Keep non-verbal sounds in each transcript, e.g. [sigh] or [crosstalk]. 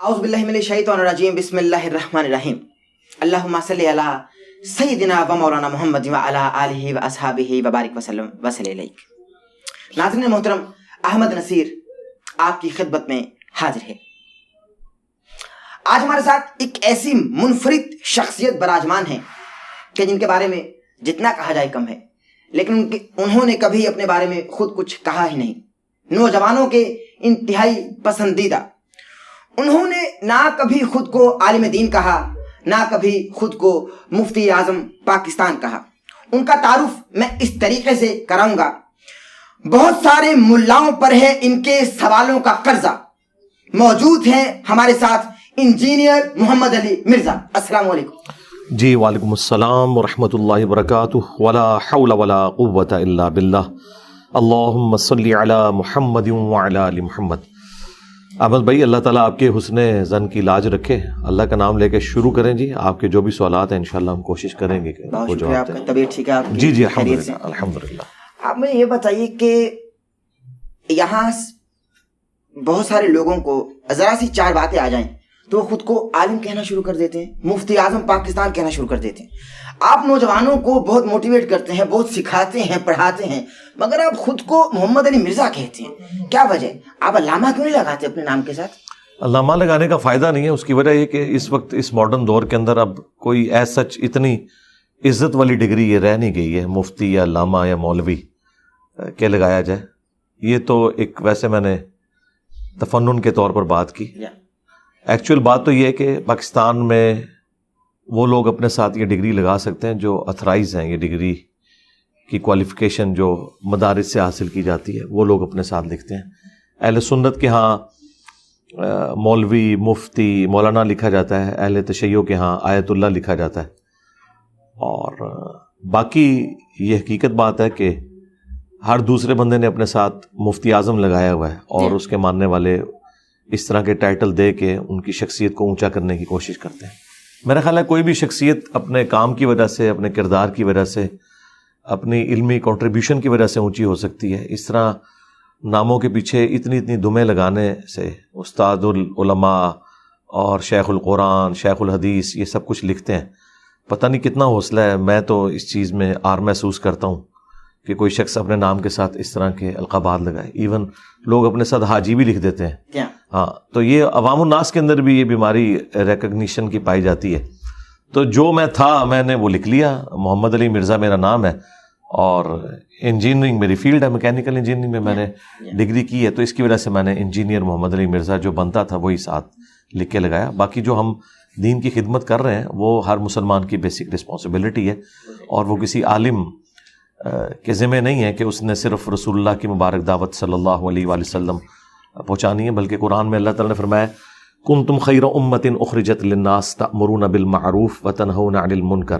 اعوذ باللہ من الشیطان الرجیم، بسم اللہ الرحمن الرحیم۔ اللہم صلی علی سیدنا و مولانا محمد و علی آلہ و اصحابہ و بارک وسلم وصلی علیک۔ ناظرین محترم، احمد نصیر آپ کی خدمت میں حاضر ہے۔ آج ہمارے ساتھ ایک ایسی منفرد شخصیت براجمان ہے کہ جن کے بارے میں جتنا کہا جائے کم ہے، لیکن انہوں نے کبھی اپنے بارے میں خود کچھ کہا ہی نہیں۔ نوجوانوں کے انتہائی پسندیدہ انہوں نے نہ کبھی خود کو عالم دین کہا، نہ کبھی خود کو مفتی اعظم پاکستان کہا۔ ان کا تعارف میں اس طریقے سے کراؤں گا۔ بہت سارے ملاؤں پر ہے ان کے سوالوں کا قرضہ۔ موجود ہیں ہمارے ساتھ انجینئر محمد علی مرزا۔ السلام علیکم۔ جی وعلیکم السلام ورحمۃ اللہ وبرکاتہ۔ ولا حول ولا قوت الا باللہ۔ اللہم صلی علی محمد وعلی آل محمد۔ احمد بھائی اللہ تعالیٰ آپ کے حسن زن کی لاج رکھے۔ اللہ کا نام لے کے شروع کریں جی آپ کے جو بھی سوالات ہیں انشاءاللہ ہم کوشش کریں گے طبیعت ٹھیک ہے جی جی؟ الحمدللہ الحمدللہ۔ آپ مجھے یہ بتائیے کہ یہاں بہت سارے لوگوں کو ذرا سی چار باتیں آ جائیں تو وہ خود کو عالم کہنا شروع کر دیتے ہیں مفتی اعظم پاکستان کہنا شروع کر دیتے ہیں۔ آپ نوجوانوں کو بہت موٹیویٹ کرتے ہیں بہت سکھاتے ہیں پڑھاتے ہیں مگر آپ خود کو محمد علی مرزا کہتے ہیں۔ کیا وجہ آپ علامہ کیوں نہیں لگاتے اپنے نام کے ساتھ؟ علامہ لگانے کا فائدہ نہیں ہے اس کی وجہ یہ کہ اس وقت اس ماڈرن دور کے اندر اب کوئی ایز سچ اتنی عزت والی ڈگری یہ رہ نہیں گئی ہے مفتی یا علامہ یا مولوی کہ لگایا جائے۔ یہ تو ایک ویسے میں نے تفنن کے طور پر بات کی۔ ایکچوئل بات تو یہ ہے کہ پاکستان میں وہ لوگ اپنے ساتھ یہ ڈگری لگا سکتے ہیں جو اتھرائز ہیں یہ ڈگری کی کوالیفیکیشن جو مدارس سے حاصل کی جاتی ہے وہ لوگ اپنے ساتھ لکھتے ہیں۔ اہل سنت کے ہاں مولوی مفتی مولانا لکھا جاتا ہے اہل تشیع کے ہاں آیت اللہ لکھا جاتا ہے۔ اور باقی یہ حقیقت بات ہے کہ ہر دوسرے بندے نے اپنے ساتھ مفتی اعظم لگایا ہوا ہے اور جی۔ اس کے ماننے والے اس طرح کے ٹائٹل دے کے ان کی شخصیت کو اونچا کرنے کی کوشش کرتے ہیں۔ میرا خیال ہے کوئی بھی شخصیت اپنے کام کی وجہ سے، اپنے کردار کی وجہ سے، اپنی علمی کنٹریبیوشن کی وجہ سے اونچی ہو سکتی ہے۔ اس طرح ناموں کے پیچھے اتنی اتنی دمیں لگانے سے استاد العلماء اور شیخ القرآن، شیخ الحدیث یہ سب کچھ لکھتے ہیں۔ پتہ نہیں کتنا حوصلہ ہے۔ میں تو اس چیز میں آر محسوس کرتا ہوں۔ کہ کوئی شخص اپنے نام کے ساتھ اس طرح کے القابات لگائے۔ ایون لوگ اپنے ساتھ حاجی بھی لکھ دیتے ہیں۔ ہاں تو یہ عوام الناس کے اندر بھی یہ بیماری ریکگنیشن کی پائی جاتی ہے۔ تو جو میں تھا میں نے وہ لکھ لیا۔ محمد علی مرزا میرا نام ہے۔ اور انجینئرنگ میری فیلڈ ہے میکینیکل انجینئرنگ میں میں نے ڈگری کی ہے۔ تو اس کی وجہ سے میں نے انجینئر محمد علی مرزا جو بنتا تھا وہی ساتھ لکھ کے لگایا۔ باقی جو ہم دین کی خدمت کر رہے ہیں وہ ہر مسلمان کی بیسک رسپانسبلٹی ہے۔ اور وہ کسی عالم کے ذمہ نہیں ہے کہ اس نے صرف رسول اللہ کی مبارک دعوت صلی اللہ علیہ وآلہ وسلم پہنچانی ہے، بلکہ قرآن میں اللہ تعالیٰ نے فرمایا کن تم خیر امت اخرجت للناس تأمرون بالمعروف و تنہون عن المنکر۔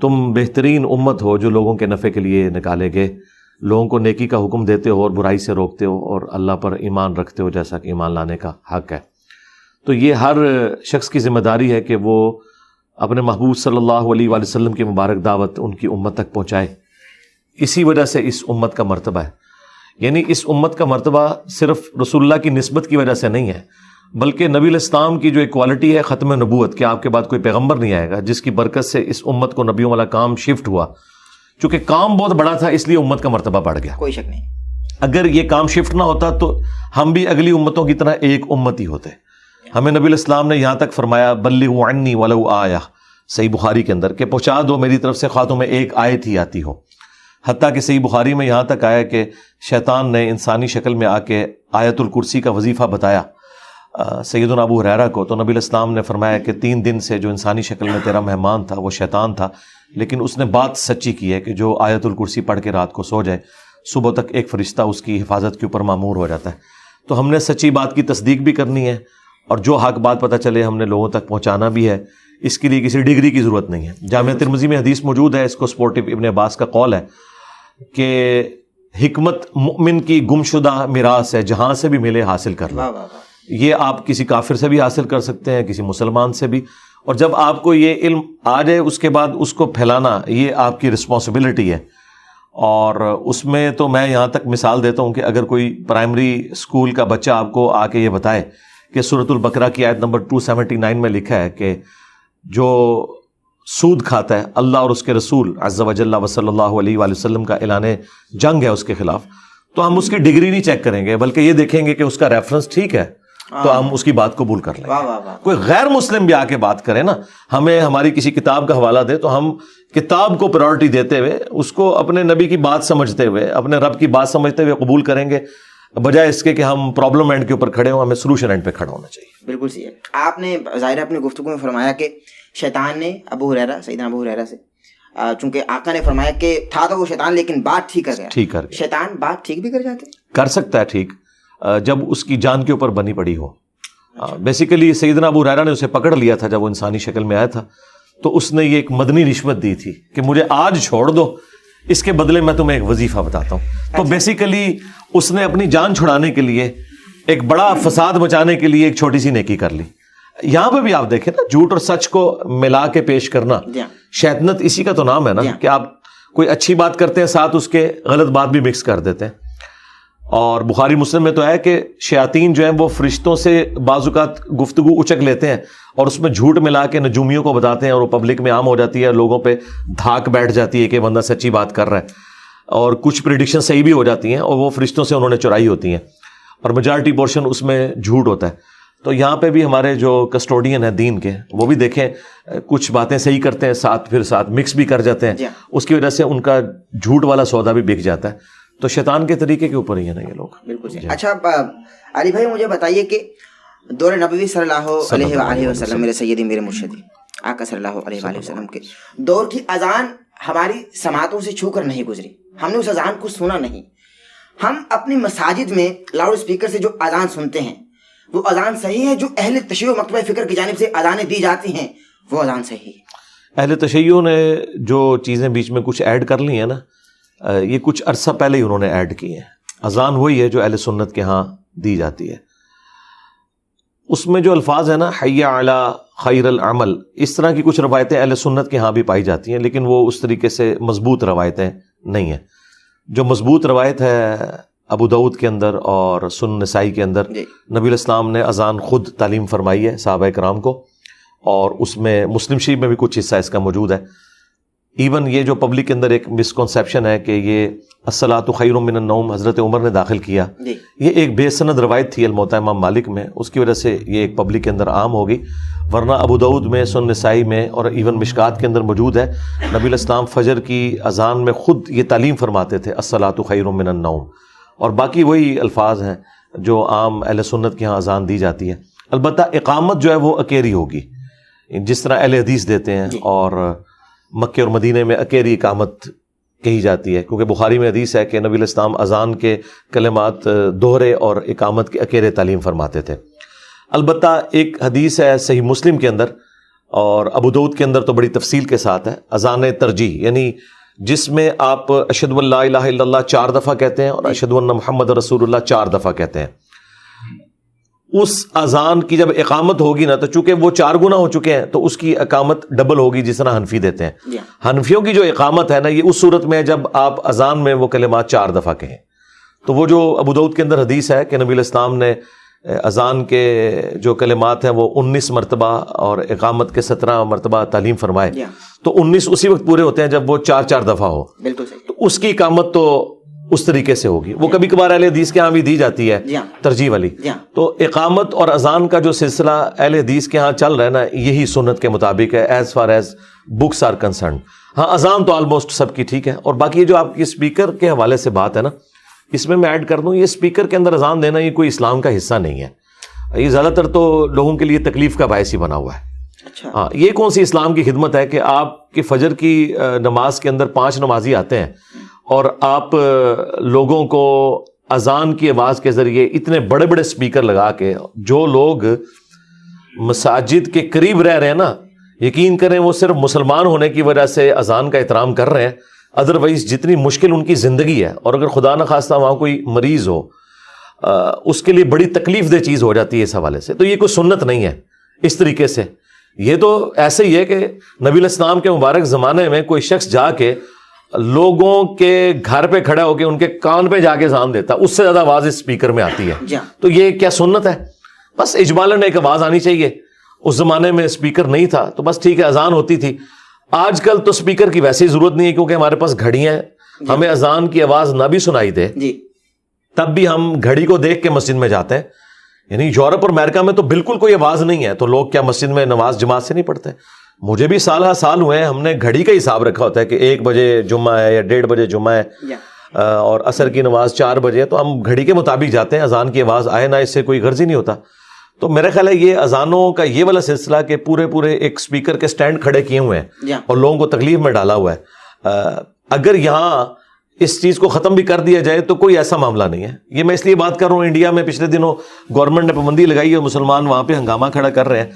تم بہترین امت ہو جو لوگوں کے نفع کے لیے نکالے گئے۔ لوگوں کو نیکی کا حکم دیتے ہو اور برائی سے روکتے ہو اور اللہ پر ایمان رکھتے ہو، جیسا کہ ایمان لانے کا حق ہے۔ تو یہ ہر شخص کی ذمہ داری ہے کہ وہ اپنے محبوب صلی اللہ علیہ وآلہ وسلم کی مبارک دعوت ان کی امت تک پہنچائے۔ اسی وجہ سے اس امت کا مرتبہ ہے۔ یعنی اس امت کا مرتبہ صرف رسول اللہ کی نسبت کی وجہ سے نہیں ہے بلکہ نبی الاسلام کی جو ایک کوالٹی ہے ختم نبوت کہ آپ کے بعد کوئی پیغمبر نہیں آئے گا جس کی برکت سے اس امت کو نبیوں والا کام شفٹ ہوا۔ چونکہ کام بہت بڑا تھا اس لیے امت کا مرتبہ بڑھ گیا۔ کوئی شک نہیں۔ اگر یہ کام شفٹ نہ ہوتا تو ہم بھی اگلی امتوں کی طرح ایک امت ہی ہوتے۔ ہمیں نبی الاسلام نے یہاں تک فرمایا بلغ عنی ولو آیا صحیح بخاری کے اندر کہ پہنچا دو میری طرف سے خاتوں میں ایک آیت ہی آتی ہو۔ حتیٰ کہ صحیح بخاری میں یہاں تک آیا کہ شیطان نے انسانی شکل میں آ کے آیت الکرسی کا وظیفہ بتایا۔ آ، سیدنا ابو حریرہ کو تو نبی الاسلام نے فرمایا کہ تین دن سے جو انسانی شکل میں تیرا مہمان تھا وہ شیطان تھا لیکن اس نے بات سچی کی ہے کہ جو آیت الکرسی پڑھ کے رات کو سو جائے صبح تک ایک فرشتہ اس کی حفاظت کے اوپر معمور ہو جاتا ہے۔ تو ہم نے سچی بات کی تصدیق بھی کرنی ہے اور جو حق بات پتہ چلے ہم نے لوگوں تک پہنچانا بھی ہے اس کے لیے کسی ڈگری کی ضرورت نہیں ہے۔ جامعہ ترمزی میں حدیث موجود ہے اس کو سپورٹو ابن عباس کا قول ہے۔ کہ حکمت مؤمن کی گمشدہ میراث ہے جہاں سے بھی ملے حاصل کر لو واہ واہ واہ۔ یہ آپ کسی کافر سے بھی حاصل کر سکتے ہیں کسی مسلمان سے بھی۔ اور جب آپ کو یہ علم آ جائے اس کے بعد اس کو پھیلانا یہ آپ کی رسپانسبلٹی ہے۔ اور اس میں تو میں یہاں تک مثال دیتا ہوں کہ اگر کوئی پرائمری اسکول کا بچہ آپ کو آ کے یہ بتائے کہ صورت البقرہ کی آیت نمبر 279 میں لکھا ہے کہ جو سود کھاتا ہے اللہ اور اس کے رسول عز و جل صلی اللہ علیہ وآلہ وسلم کا اعلان جنگ ہے اس کے خلاف۔ تو ہم اس کی ڈگری نہیں چیک کریں گے بلکہ یہ دیکھیں گے کہ اس کا ریفرنس ٹھیک ہے۔ تو ہم اس کی بات قبول کر لیں۔ گے کوئی غیر مسلم بھی آ کے بات کرے نا ہمیں ہماری کسی کتاب کا حوالہ دے تو ہم کتاب کو پرائورٹی دیتے ہوئے اس کو اپنے نبی کی بات سمجھتے ہوئے اپنے رب کی بات سمجھتے ہوئے قبول کریں گے۔ بجائے اس کے کہ ہم پرابلم اینڈ کے اوپر کھڑے ہوں ہمیں سولوشن اینڈ پہ کھڑا ہونا چاہیے۔ بالکل صحیح ہے۔ آپ نے ظاہر اپنی گفتگو میں فرمایا کہ شیطان نے ابو حریرہ سیدنا ابو حریرہ سے چونکہ آقا نے فرمایا کہ تھا تو وہ شیطان لیکن بات ٹھیک کر گیا۔ ٹھیک کر کے شیطان بات ٹھیک بھی کر جاتے کر سکتا ہے ٹھیک جب اس کی جان کے اوپر بنی پڑی ہو۔ بیسیکلی سیدنا ابو ریرا نے اسے پکڑ لیا تھا جب وہ انسانی شکل میں آیا تھا تو اس نے یہ ایک مدنی رشوت دی تھی کہ مجھے آج چھوڑ دو اس کے بدلے میں تمہیں ایک وظیفہ بتاتا ہوں۔ تو بیسیکلی اس نے اپنی جان چھڑانے کے لیے ایک بڑا فساد بچانے کے لیے ایک چھوٹی سی نیکی کر لی۔ یہاں پہ بھی آپ دیکھیں نا جھوٹ اور سچ کو ملا کے پیش کرنا جی۔ شیطنت اسی کا تو نام ہے نا جی۔ کہ آپ کوئی اچھی بات کرتے ہیں ساتھ اس کے غلط بات بھی مکس کر دیتے ہیں۔ اور بخاری مسلم میں تو ہے کہ شیاطین جو ہیں وہ فرشتوں سے بعض اوقات گفتگو اچک لیتے ہیں اور اس میں جھوٹ ملا کے نجومیوں کو بتاتے ہیں اور وہ پبلک میں عام ہو جاتی ہے لوگوں پہ دھاک بیٹھ جاتی ہے کہ بندہ سچی بات کر رہا ہے اور کچھ پریڈکشن صحیح بھی ہو جاتی ہیں اور وہ فرشتوں سے انہوں نے چرائی ہوتی ہیں اور میجارٹی پورشن اس میں جھوٹ ہوتا ہے۔ تو یہاں پہ بھی ہمارے جو کسٹوڈین ہیں دین کے وہ بھی دیکھیں کچھ باتیں صحیح کرتے ہیں ساتھ پھر ساتھ مکس بھی کر جاتے جی ہیں ہاں۔ اس کی وجہ سے ان کا جھوٹ والا سودا بھی بک جاتا ہے۔ تو شیطان کے طریقے کے اوپر ہی ہے نا یہ لوگ۔ بالکل جی۔ اچھا علی بھائی مجھے بتائیے کہ دور نبوی صلی اللہ علیہ وآلہ وسلم میرے سیدی میرے مرشدی آقا صلی اللہ علیہ وآلہ وسلم کے دور کی اذان ہماری سماعتوں سے چھو کر نہیں گزری۔ ہم نے اس اذان کو سنا نہیں۔ ہم اپنی مساجد میں لاؤڈ اسپیکر سے جو اذان سنتے ہیں وہ اذان صحیح ہے جو اہل تشیع و مکتبہ فکر کی جانب سے اذانیں دی جاتی ہیں وہ اذان صحیح ہے۔ اہل تشیعوں نے جو چیزیں بیچ میں کچھ ایڈ کر لی ہیں نا یہ کچھ عرصہ پہلے ہی انہوں نے ایڈ کی ہیں۔ اذان وہی ہے جو اہل سنت کے ہاں دی جاتی ہے۔ اس میں جو الفاظ ہیں نا حیا اعلیٰ خیر العمل اس طرح کی کچھ روایتیں اہل سنت کے ہاں بھی پائی جاتی ہیں لیکن وہ اس طریقے سے مضبوط روایتیں نہیں ہیں۔ جو مضبوط روایت ہے ابو دعود کے اندر اور سن نسائی کے اندر جی۔ نبی الاسلام نے اذان خود تعلیم فرمائی ہے صحابہ کرام کو اور اس میں مسلم شریف میں بھی کچھ حصہ اس کا موجود ہے۔ ایون یہ جو پبلک کے اندر ایک مسکنسیپشن ہے کہ یہ السلاۃ خیر من النوم حضرت عمر نے داخل کیا جی۔ یہ ایک بے سند روایت تھی الموتا امام مالک میں اس کی وجہ سے یہ ایک پبلک کے اندر عام ہوگی۔ ورنہ ابو دعود میں سن نسائی میں اور ایون مشکات کے اندر موجود ہے۔ نبی الاسلام فجر کی اذان میں خود یہ تعلیم فرماتے تھے السلاۃ خیر من النوم۔ اور باقی وہی الفاظ ہیں جو عام اہل سنت کے ہاں اذان دی جاتی ہے البتہ اقامت جو ہے وہ اکیری ہوگی۔ جس طرح اہل حدیث دیتے ہیں جی۔ اور مکے اور مدینے میں اکیری اقامت کہی جاتی ہے، کیونکہ بخاری میں حدیث ہے کہ نبی الاسلام اذان کے کلمات دوہرے اور اقامت کے اکیرے تعلیم فرماتے تھے۔ البتہ ایک حدیث ہے صحیح مسلم کے اندر، اور ابو دعود کے اندر تو بڑی تفصیل کے ساتھ ہے، اذان ترجیح یعنی جس میں آپ اشد اللہ الہ الا اللہ چار دفعہ کہتے ہیں اور اشد اللہ محمد رسول اللہ چار دفعہ کہتے ہیں۔ اس اذان کی جب اقامت ہوگی نا تو چونکہ وہ چار گنا ہو چکے ہیں تو اس کی اقامت ڈبل ہوگی جس طرح حنفی دیتے ہیں۔ جی۔ حنفیوں کی جو اقامت ہے نا یہ اس صورت میں ہے جب آپ اذان میں وہ کلمات چار دفعہ کہیں۔ تو وہ جو ابو دعود کے اندر حدیث ہے کہ نبی الاسلام نے اذان کے جو کلمات ہیں وہ انیس مرتبہ اور اقامت کے سترہ مرتبہ تعلیم فرمائے۔ جی۔ تو انیس اسی وقت پورے ہوتے ہیں جب وہ چار چار دفعہ ہو۔ بالکل تو اس کی اقامت تو اس طریقے سے ہوگی۔ وہ کبھی کبھار اہل حدیث کے ہاں بھی دی جاتی ہے جی ہاں۔ ترجیح والی۔ جی ہاں۔ تو اقامت اور اذان کا جو سلسلہ اہل حدیث کے ہاں چل رہا ہے نا یہی سنت کے مطابق ہے as far as books are concern ہاں اذان تو آلموسٹ سب کی ٹھیک ہے۔ اور باقی جو آپ کی اسپیکر کے حوالے سے بات ہے نا اس میں میں ایڈ کر دوں یہ اسپیکر کے اندر اذان دینا یہ کوئی اسلام کا حصہ نہیں ہے۔ یہ زیادہ تر تو لوگوں کے لیے تکلیف کا باعث ہی بنا ہوا ہے۔ اچھا۔ ہاں یہ کون سی اسلام کی خدمت ہے کہ آپ کی فجر کی نماز کے اندر پانچ نمازی آتے ہیں؟ اور آپ لوگوں کو اذان کی آواز کے ذریعے اتنے بڑے بڑے اسپیکر لگا کے جو لوگ مساجد کے قریب رہ رہے ہیں نا، یقین کریں وہ صرف مسلمان ہونے کی وجہ سے اذان کا احترام کر رہے ہیں ادروائز جتنی مشکل ان کی زندگی ہے۔ اور اگر خدا نخواستہ وہاں کوئی مریض ہو اس کے لیے بڑی تکلیف دہ چیز ہو جاتی ہے اس حوالے سے۔ تو یہ کوئی سنت نہیں ہے اس طریقے سے۔ یہ تو ایسے ہی ہے کہ نبی الاسلام کے مبارک زمانے میں کوئی شخص جا کے لوگوں کے گھر پہ کھڑا ہو کے ان کے کان پہ جا کے زان دیتا اس سے زیادہ آواز اسپیکر میں آتی ہے۔ جی ہاں۔ تو یہ کیا سنت ہے؟ بس اجمالن ایک آواز آنی چاہیے۔ اس زمانے میں اسپیکر نہیں تھا تو بس ٹھیک ہے اذان ہوتی تھی۔ آج کل تو اسپیکر کی ویسے ہی ضرورت نہیں ہے کیونکہ ہمارے پاس گھڑیاں ہیں۔ ہمیں اذان کی آواز نہ بھی سنائی دے جی۔ تب بھی ہم گھڑی کو دیکھ کے مسجد میں جاتے ہیں۔ یعنی یورپ اور امریکہ میں تو بالکل کوئی آواز نہیں ہے تو لوگ کیا مسجد میں نماز جماعت سے نہیں پڑھتے؟ مجھے بھی سال ہر سال ہوئے ہیں ہم نے گھڑی کا حساب رکھا ہوتا ہے کہ ایک بجے جمعہ ہے یا ڈیڑھ بجے جمعہ ہے اور عصر کی نماز چار بجے تو ہم گھڑی کے مطابق جاتے ہیں اذان کی آواز آئے نہ اس سے کوئی غرض ہی نہیں ہوتا۔ تو میرا خیال ہے یہ اذانوں کا یہ والا سلسلہ کہ پورے پورے ایک اسپیکر کے سٹینڈ کھڑے کیے ہوئے ہیں اور لوگوں کو تکلیف میں ڈالا ہوا ہے۔ اگر یہاں اس چیز کو ختم بھی کر دیا جائے تو کوئی ایسا معاملہ نہیں ہے۔ یہ میں اس لیے بات کر رہا ہوں انڈیا میں پچھلے دنوں گورنمنٹ نے پابندی لگائی ہے مسلمان وہاں پہ ہنگامہ کھڑا کر رہے ہیں۔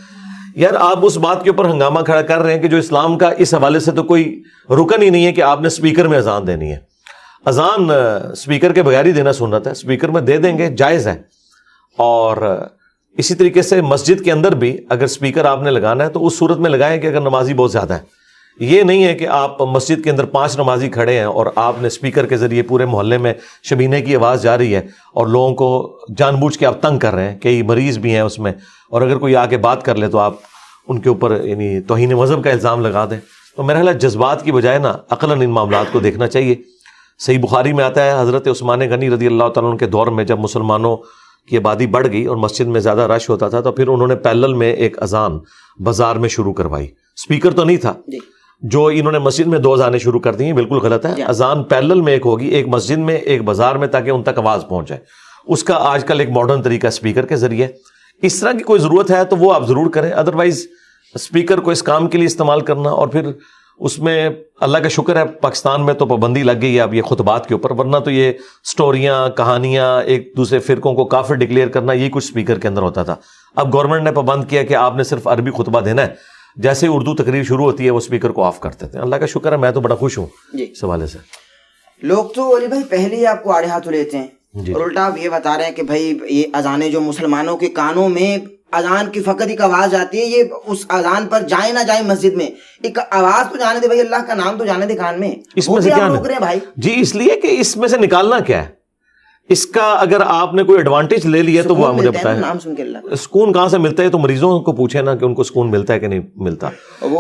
یار آپ اس بات کے اوپر ہنگامہ کھڑا کر رہے ہیں کہ جو اسلام کا اس حوالے سے تو کوئی رکن ہی نہیں ہے کہ آپ نے اسپیکر میں اذان دینی ہے۔ اذان اسپیکر کے بغیر ہی دینا سنت ہے۔ اسپیکر میں دے دیں گے، جائز ہے۔ اور اسی طریقے سے مسجد کے اندر بھی اگر اسپیکر آپ نے لگانا ہے تو اس صورت میں لگائیں کہ اگر نمازی بہت زیادہ ہے یہ نہیں ہے کہ آپ مسجد کے اندر پانچ نمازی کھڑے ہیں اور آپ نے اسپیکر کے ذریعے پورے محلے میں شبینے کی آواز جا رہی ہے اور لوگوں کو جان بوجھ کے آپ تنگ کر رہے ہیں کئی مریض بھی ہیں اس میں۔ اور اگر کوئی آ کے بات کر لے تو آپ ان کے اوپر یعنی توہین مذہب کا الزام لگا دیں۔ تو میرا خیال ہے جذبات کی بجائے نا عقلاً ان معاملات کو دیکھنا چاہیے۔ صحیح بخاری میں آتا ہے حضرت عثمان غنی رضی اللہ تعالیٰ عنہ کے دور میں جب مسلمانوں کی آبادی بڑھ گئی اور مسجد میں زیادہ رش ہوتا تھا تو پھر انہوں نے پیلل میں ایک اذان بازار میں شروع کروائی۔ اسپیکر تو نہیں تھا۔ جی۔ جو انہوں نے مسجد میں دو اذانیں شروع کر دی ہیں بالکل غلط ہے۔ جی۔ اذان پیرل میں ایک ہوگی ایک مسجد میں ایک بازار میں تاکہ ان تک آواز پہنچ جائے۔ اس کا آج کل ایک ماڈرن طریقہ اسپیکر کے ذریعے۔ اس طرح کی کوئی ضرورت ہے تو وہ آپ ضرور کریں۔ ادروائز اسپیکر کو اس کام کے لیے استعمال کرنا اور پھر اس میں اللہ کا شکر ہے پاکستان میں تو پابندی لگ گئی ہے اب یہ خطبات کے اوپر ورنہ تو یہ سٹوریاں کہانیاں ایک دوسرے فرقوں کو کافر ڈکلیئر کرنا یہ کچھ اسپیکر کے اندر ہوتا تھا۔ اب گورنمنٹ نے پابند کیا کہ آپ نے صرف عربی خطبہ دینا ہے۔ جیسے اردو تقریر شروع ہوتی ہے وہ اسپیکر کو آف کر دیتے ہیں۔ اللہ کا شکر ہے میں تو بڑا خوش ہوں۔ جی۔ اس حوالے سے۔ لوگ تو علی بھائی پہلے ہی آپ کو آڑے ہاتھوں لیتے ہیں۔ اور الٹا آپ یہ بتا رہے ہیں کہ بھائی یہ اذانیں جو مسلمانوں کے کانوں میں اذان کی فقط ایک آواز آتی ہے یہ اس اذان پر جائیں نہ جائیں مسجد میں ایک آواز تو جانے دے بھائی اللہ کا نام تو جانے دے کان میں۔ اس میں سے کیا بھائی؟ جی اس لیے کہ اس میں سے نکالنا کیا ہے؟ اس کا اگر آپ نے کوئی ایڈوانٹیج لے لیا تو وہ مجھے بتائیں۔ سکون کہاں سے ملتا ہے؟ تو مریضوں کو پوچھے نا کہ ان کو سکون ملتا ہے کہ نہیں ملتا۔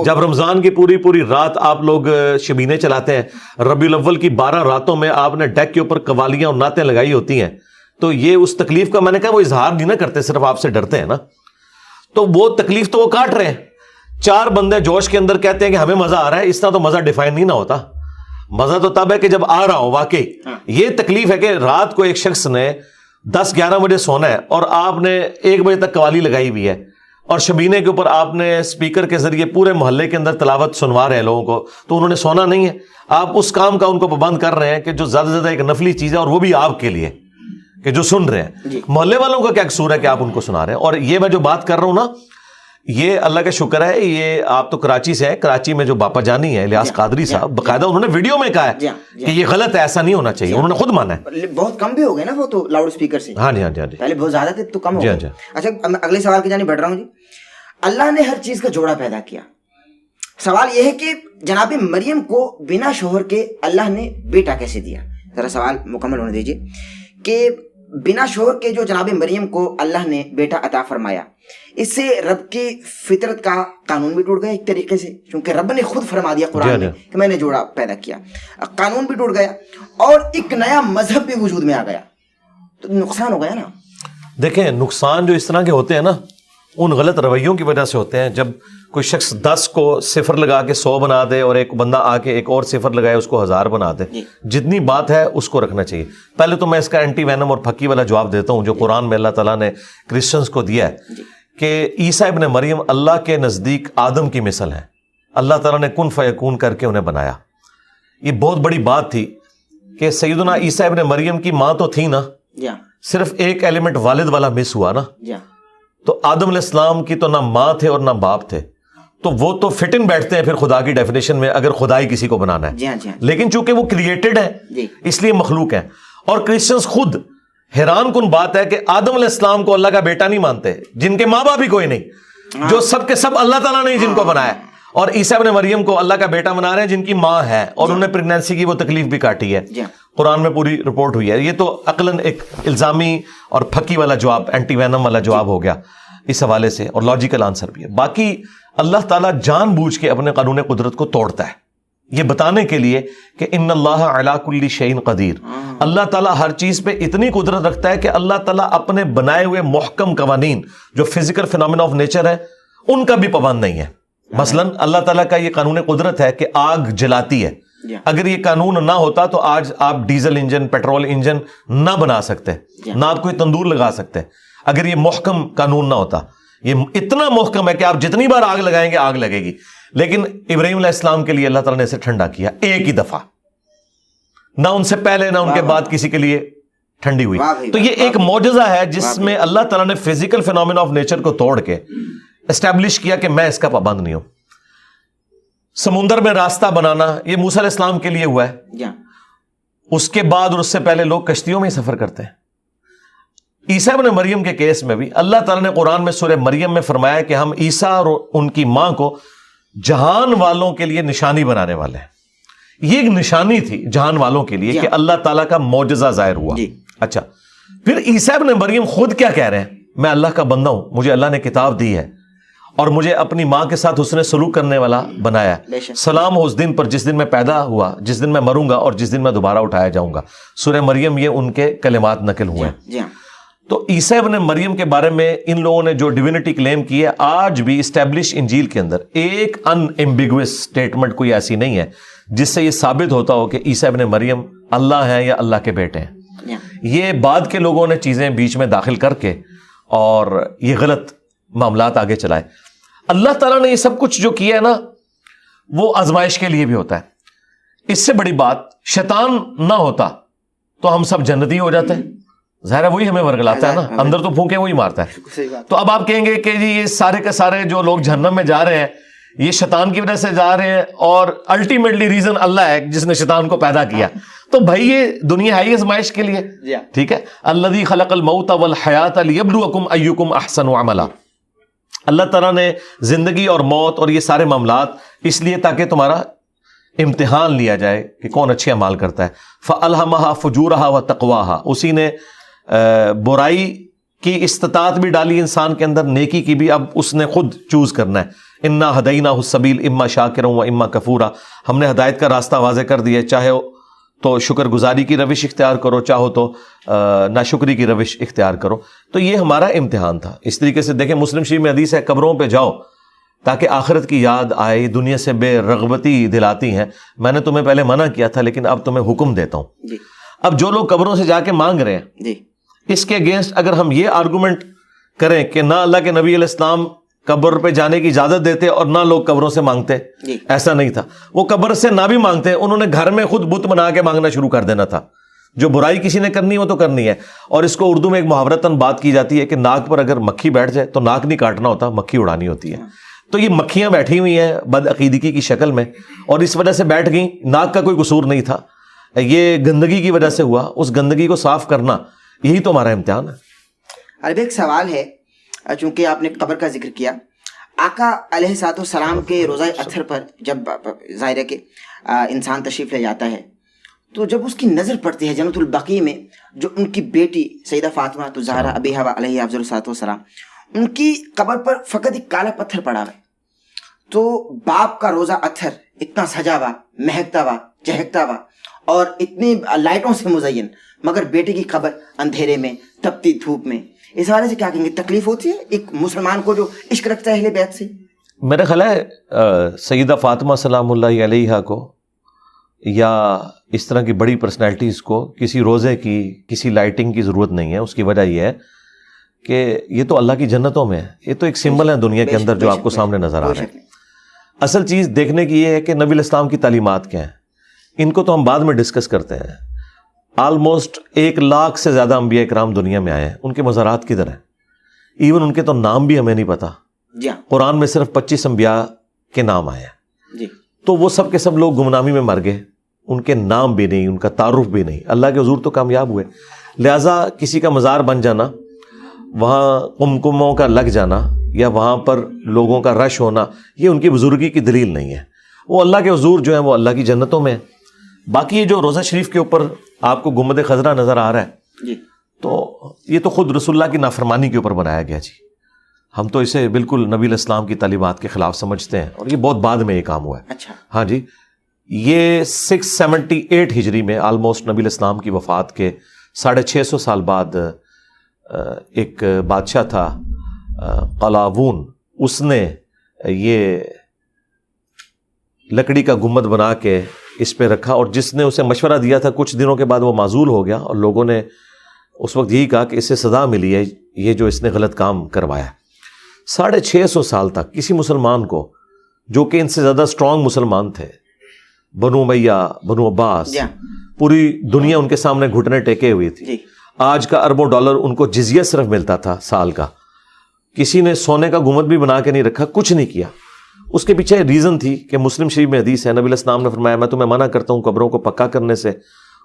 جب رمضان کی پوری پوری رات آپ لوگ شبینے چلاتے ہیں ربی الاول کی بارہ راتوں میں آپ نے ڈیک کے اوپر قوالیاں اور نعتیں لگائی ہوتی ہیں تو یہ اس تکلیف کا میں نے کہا وہ اظہار نہیں نہ کرتے صرف آپ سے ڈرتے ہیں نا۔ تو وہ تکلیف تو وہ کاٹ رہے ہیں۔ چار بندے جوش کے اندر کہتے ہیں کہ ہمیں مزہ آ رہا ہے اس طرح تو مزہ ڈیفائن نہیں نہ ہوتا۔ مزہ تو تب ہے کہ جب آ رہا ہو واقعی۔ یہ تکلیف ہے کہ رات کو ایک شخص نے دس گیارہ بجے سونا ہے اور آپ نے ایک بجے تک قوالی لگائی ہوئی ہے۔ اور شبینے کے اوپر آپ نے اسپیکر کے ذریعے پورے محلے کے اندر تلاوت سنوا رہے ہیں لوگوں کو۔ تو انہوں نے سونا نہیں ہے۔ آپ اس کام کا ان کو پابند کر رہے ہیں کہ جو زیادہ سے زیادہ ایک نفلی چیز ہے اور وہ بھی آپ کے لیے کہ جو سن رہے ہیں۔ محلے والوں کا کیا قصور ہے کہ آپ ان کو سنا رہے ہیں؟ اور یہ میں جو بات کر رہا ہوں نا یہ اللہ کا شکر ہے یہ آپ تو کراچی سے ہیں کراچی میں جو باپا جانی ہے الیاس قادری صاحب باقاعدہ انہوں نے ویڈیو میں کہا جی ہے جی کہ یہ غلط ہے ایسا نہیں ہونا چاہیے انہوں نے خود مانا ہے۔ بہت کم بھی ہو گئے نا وہ تو لاؤڈ اسپیکر سے۔ ہاں جی ہاں جی ہاں جی۔ پہلے بہت زیادہ تھے تو کم ہو جی ہاں، گئے۔ جی۔ اچھا اگلے سوال کی جانب بڑھ رہا ہوں جی۔ اللہ نے ہر چیز کا جوڑا پیدا کیا۔ سوال یہ ہے کہ جناب مریم کو بنا شوہر کے اللہ نے بیٹا کیسے دیا؟ ذرا سوال مکمل ہونے دیجیے کہ بنا شوہر کے جو جناب مریم کو اللہ نے بیٹا عطا فرمایا اس سے رب کی فطرت کا قانون بھی ٹوٹ گیا ایک طریقے سے کیونکہ رب نے خود فرما دیا جی قرآن میں کہ میں نے جوڑا پیدا کیا۔ قانون بھی ٹوٹ گیا اور ایک نیا مذہب بھی وجود میں آ گیا۔ تو نقصان ہو گیا نا۔ دیکھیں نقصان جو اس طرح کے ہوتے ہیں نا ان غلط رویوں کی وجہ سے ہوتے ہیں۔ جب کوئی شخص دس کو صفر لگا کے سو بنا دے اور ایک بندہ آ کے ایک اور صفر لگائے اس کو ہزار بنا دے۔ جی۔ جتنی بات ہے اس کو رکھنا چاہیے۔ پہلے تو میں اس کا اینٹی وینم اور پھکی والا جواب دیتا ہوں جو قرآن میں اللہ تعالیٰ نے کرسچنس کو دیا ہے۔ کہ عیسیٰ ابن مریم اللہ کے نزدیک آدم کی مثل ہے۔ اللہ تعالیٰ نے کن فیکون کر کے انہیں بنایا۔ یہ بہت بڑی بات تھی کہ سیدنا عیسیٰ ابن مریم کی ماں تو تھی نا۔ صرف ایک ایلیمنٹ والد والا مس ہوا نا۔ تو آدم علیہ السلام کی تو نہ ماں تھے اور نہ باپ تھے۔ تو وہ تو فٹ ان بیٹھتے ہیں پھر خدا کی ڈیفینیشن میں اگر خدائی کسی کو بنانا ہے۔ لیکن چونکہ وہ کریٹڈ ہے جی۔ اس لیے مخلوق ہے اور کرسچنس خود حیران کن بات ہے کہ آدم علیہ السلام کو اللہ کا بیٹا نہیں مانتے جن کے ماں باپ ہی کوئی نہیں جو سب کے سب اللہ تعالیٰ نے جن کو بنایا۔ اور عیسیٰ ابن مریم کو اللہ کا بیٹا بنا رہے ہیں جن کی ماں ہے اور انہوں نے پریگنینسی کی وہ تکلیف بھی کاٹی ہے۔ جی۔ قرآن میں پوری رپورٹ ہوئی ہے۔ یہ تو عقلاً ایک الزامی اور پھکی والا جواب اینٹی وینم والا جواب ہو گیا اس حوالے سے اور لاجیکل آنسر بھی ہے۔ باقی اللہ تعالیٰ جان بوجھ کے اپنے قانون قدرت کو توڑتا ہے۔ یہ بتانے کے لیے کہ ان اللہ علا کل شعین قدیر۔ اللہ تعالیٰ ہر چیز پہ اتنی قدرت رکھتا ہے کہ اللہ تعالیٰ اپنے بنائے ہوئے محکم قوانین جو فزیکل فنامنا آف نیچر ہے ان کا بھی پابند نہیں ہے۔ مثلا اللہ تعالیٰ کا یہ قانون قدرت ہے کہ آگ جلاتی ہے۔ اگر یہ قانون نہ ہوتا تو آج آپ ڈیزل انجن پیٹرول انجن نہ بنا سکتے۔ نہ آپ کوئی تندور لگا سکتے۔ اگر یہ محکم قانون نہ ہوتا۔ یہ اتنا محکم ہے کہ آپ جتنی بار آگ لگائیں گے آگ لگے گی۔ لیکن ابراہیم علیہ السلام کے لیے اللہ تعالیٰ نے اسے ٹھنڈا کیا ایک ہی دفعہ۔ نہ ان سے پہلے نہ ان کے بعد کسی کے لیے ٹھنڈی ہوئی۔ تو یہ ایک معجزہ ہے جس میں اللہ تعالیٰ نے فزیکل فینومین آف نیچر کو توڑ کے اسٹیبلش کیا کہ میں اس کا پابند نہیں ہوں۔ سمندر میں راستہ بنانا یہ موسیٰ علیہ السلام کے لیے ہوا ہے۔ اس کے بعد اور اس سے پہلے لوگ کشتیوں میں ہی سفر کرتے ہیں۔ عیسیٰ ابن مریم کے کیس میں بھی اللہ تعالیٰ نے قرآن میں سورہ مریم میں فرمایا کہ ہم عیسیٰ اور ان کی ماں کو جہان والوں کے لیے نشانی بنانے والے ہیں۔ یہ ایک نشانی تھی جہان والوں کے لیے جی کہ ہاں۔ اللہ تعالیٰ کا معجزہ ظاہر ہوا۔ جی۔ اچھا۔ پھر عیسیٰ ابن مریم خود کیا کہہ رہے ہیں؟ میں اللہ کا بندہ ہوں مجھے اللہ نے کتاب دی ہے اور مجھے اپنی ماں کے ساتھ اس نے سلوک کرنے والا بنایا۔ سلام ہو اس دن پر جس دن میں پیدا ہوا جس دن میں مروں گا اور جس دن میں دوبارہ اٹھایا جاؤں گا۔ سورہ مریم یہ ان کے کلمات نقل ہوئے ہیں۔ جی ہاں۔ تو عیسیٰ ابن مریم کے بارے میں ان لوگوں نے جو ڈیوینٹی کلیم کی ہے آج بھی اسٹیبلش انجیل کے اندر ایک ان ایمبیگوس اسٹیٹمنٹ کوئی ایسی نہیں ہے جس سے یہ ثابت ہوتا ہو کہ عیسیٰ ابن مریم اللہ ہیں یا اللہ کے بیٹے ہیں۔ ہاں یہ بعد کے لوگوں نے چیزیں بیچ میں داخل کر کے اور یہ غلط معاملات آگے چلائے۔ اللہ تعالیٰ نے یہ سب کچھ جو کیا ہے نا وہ آزمائش کے لیے بھی ہوتا ہے۔ اس سے بڑی بات شیطان نہ ہوتا تو ہم سب جنتی ہو جاتے۔ ہیں ظاہر ہے وہی ہمیں ورگلاتا ہے نا اندر تو پھونکے وہی مارتا ہے۔ تو اب آپ کہیں گے کہ جی یہ سارے کے سارے جو لوگ جہنم میں جا رہے ہیں یہ شیطان کی وجہ سے جا رہے ہیں اور الٹیمیٹلی ریزن اللہ ہے جس نے شیطان کو پیدا کیا۔ تو بھائی یہ دنیا ہے ہی آزمائش کے لیے۔ جی ہاں۔ ٹھیک ہے؟ اللہ خلق الموت والحیات لیبلوکم ایکم احسن عملا۔ اللہ تعالیٰ نے زندگی اور موت اور یہ سارے معاملات اس لیے تاکہ تمہارا امتحان لیا جائے کہ کون اچھے اعمال کرتا ہے۔ فَأَلْهَمَهَا فُجُورَهَا وَتَقْوَاهَا۔ اسی نے برائی کی استطاعت بھی ڈالی انسان کے اندر نیکی کی بھی اب اس نے خود چوز کرنا ہے۔ انا ہدینہ السبیل اما شاکر و اما کفورا ہم نے ہدایت کا راستہ واضح کر دیا چاہے تو شکر گزاری کی روش اختیار کرو چاہو تو ناشکری کی روش اختیار کرو۔ تو یہ ہمارا امتحان تھا۔ اس طریقے سے دیکھیں مسلم شریف میں حدیث ہے قبروں پہ جاؤ تاکہ آخرت کی یاد آئے دنیا سے بے رغبتی دلاتی ہیں۔ میں نے تمہیں پہلے منع کیا تھا لیکن اب تمہیں حکم دیتا ہوں۔ جی۔ اب جو لوگ قبروں سے جا کے مانگ رہے ہیں جی۔ اس کے اگینسٹ اگر ہم یہ آرگومنٹ کریں کہ نہ اللہ کے نبی علیہ السلام قبر پہ جانے کی اجازت دیتے اور نہ لوگ قبروں سے مانگتے جی۔ ایسا نہیں تھا۔ وہ قبر سے نہ بھی مانگتے انہوں نے گھر میں خود بت بنا کے مانگنا شروع کر دینا تھا۔ جو برائی کسی نے کرنی وہ تو کرنی ہے۔ اور اس کو اردو میں ایک محاورتاً بات کی جاتی ہے کہ ناک پر اگر مکھی بیٹھ جائے تو ناک نہیں کاٹنا ہوتا مکھی اڑانی ہوتی ہے۔ تو یہ مکھیاں بیٹھی ہوئی ہیں بد عقیدگی کی شکل میں۔ اور اس وجہ سے بیٹھ گئیں ناک کا کوئی قصور نہیں تھا۔ یہ گندگی کی وجہ سے ہوا۔ اس گندگی کو صاف کرنا یہی تو ہمارا امتحان ہے۔ اب ایک سوال ہے، چونکہ آپ نے قبر کا ذکر کیا۔ آقا علیہ سات السلام کے روزہ اتھر پر جب ظاہر ہے کہ انسان تشریف لے جاتا ہے، تو جب اس کی نظر پڑتی ہے جنت البقی میں، جو ان کی بیٹی سیدہ فاطمہ، تو زہرا ابی ہوا علیہ افضل الصلاۃ والسلام، ان کی قبر پر فقط ایک کالا پتھر پڑا ہے۔ تو باپ کا روزہ اتھر اتنا سجا ہوا، مہکتا ہوا، چہکتا ہوا اور اتنی لائٹوں سے مزین۔ مگر بیٹے کی قبر اندھیرے میں تپتی دھوپ میں۔ اس حوالے سے کیا کہیں گے؟ تکلیف ہوتی ہے ایک مسلمان کو جو عشق رکھتا ہے اہل بیت سے؟ میرا خیال ہے سیدہ فاطمہ سلام اللہ علیہ کو یا اس طرح کی بڑی پرسنالٹیز کو کسی روزے کی کسی لائٹنگ کی ضرورت نہیں ہے۔ اس کی وجہ یہ ہے کہ یہ تو اللہ کی جنتوں میں ہے۔ یہ تو ایک سمبل ہے دنیا کے اندر جو آپ کو سامنے نظر آ کوئی رہا شک۔ ہے۔ نہیں۔ اصل چیز دیکھنے کی یہ ہے کہ نبی الاسلام کی تعلیمات کیا ہیں۔ ان کو تو ہم بعد میں ڈسکس کرتے ہیں۔ آلموسٹ ایک لاکھ سے زیادہ انبیاء کرام دنیا میں آئے ہیں۔ ان کے مزارات کدھر ہیں؟ ایون ان کے تو نام بھی ہمیں نہیں پتا۔ جی ہاں۔ قرآن میں صرف پچیس انبیاء کے نام آئے ہیں۔ جی۔ تو وہ سب کے سب لوگ گمنامی میں مر گئے۔ ان کے نام بھی نہیں ان کا تعارف بھی نہیں۔ اللہ کے حضور تو کامیاب ہوئے۔ لہٰذا کسی کا مزار بن جانا وہاں کمکموں کا لگ جانا یا وہاں پر لوگوں کا رش ہونا یہ ان کی بزرگی کی دلیل نہیں ہے۔ وہ اللہ کے حضور جو ہیں وہ اللہ کی جنتوں میں ہیں۔ باقی یہ جو روزہ شریف کے اوپر آپ کو گمد خزرہ نظر آ رہا ہے جی۔ تو یہ تو خود رسول اللہ کی نافرمانی کے اوپر بنایا گیا جی۔ ہم تو اسے بالکل نبی الاسلام کی تعلیمات کے خلاف سمجھتے ہیں اور یہ بہت بعد میں یہ کام ہوا ہے۔ اچھا۔ ہاں جی یہ سکس سیونٹی ایٹ ہجری میں آلموسٹ نبی الاسلام کی وفات کے ساڑھے چھ سو سال بعد ایک بادشاہ تھا قلاوون اس نے یہ لکڑی کا گمت بنا کے اس پہ رکھا اور جس نے اسے مشورہ دیا تھا کچھ دنوں کے بعد وہ معذول ہو گیا اور لوگوں نے اس وقت یہی کہا کہ اسے سزا ملی ہے یہ جو اس نے غلط کام کروایا ساڑھے چھ سو سال تک کسی مسلمان کو جو کہ ان سے زیادہ اسٹرانگ مسلمان تھے بنو میاں بنو عباس پوری دنیا ان کے سامنے گھٹنے ٹیکے ہوئی تھی جی۔ آج کا اربوں ڈالر ان کو جزیہ صرف ملتا تھا سال کا۔ کسی نے سونے کا گمت بھی بنا کے نہیں رکھا کچھ نہیں کیا۔ اس کے پیچھے ریزن تھی کہ مسلم شریف میں حدیث ہے نبی الاسلام نے فرمایا میں تمہیں منع کرتا ہوں قبروں کو پکا کرنے سے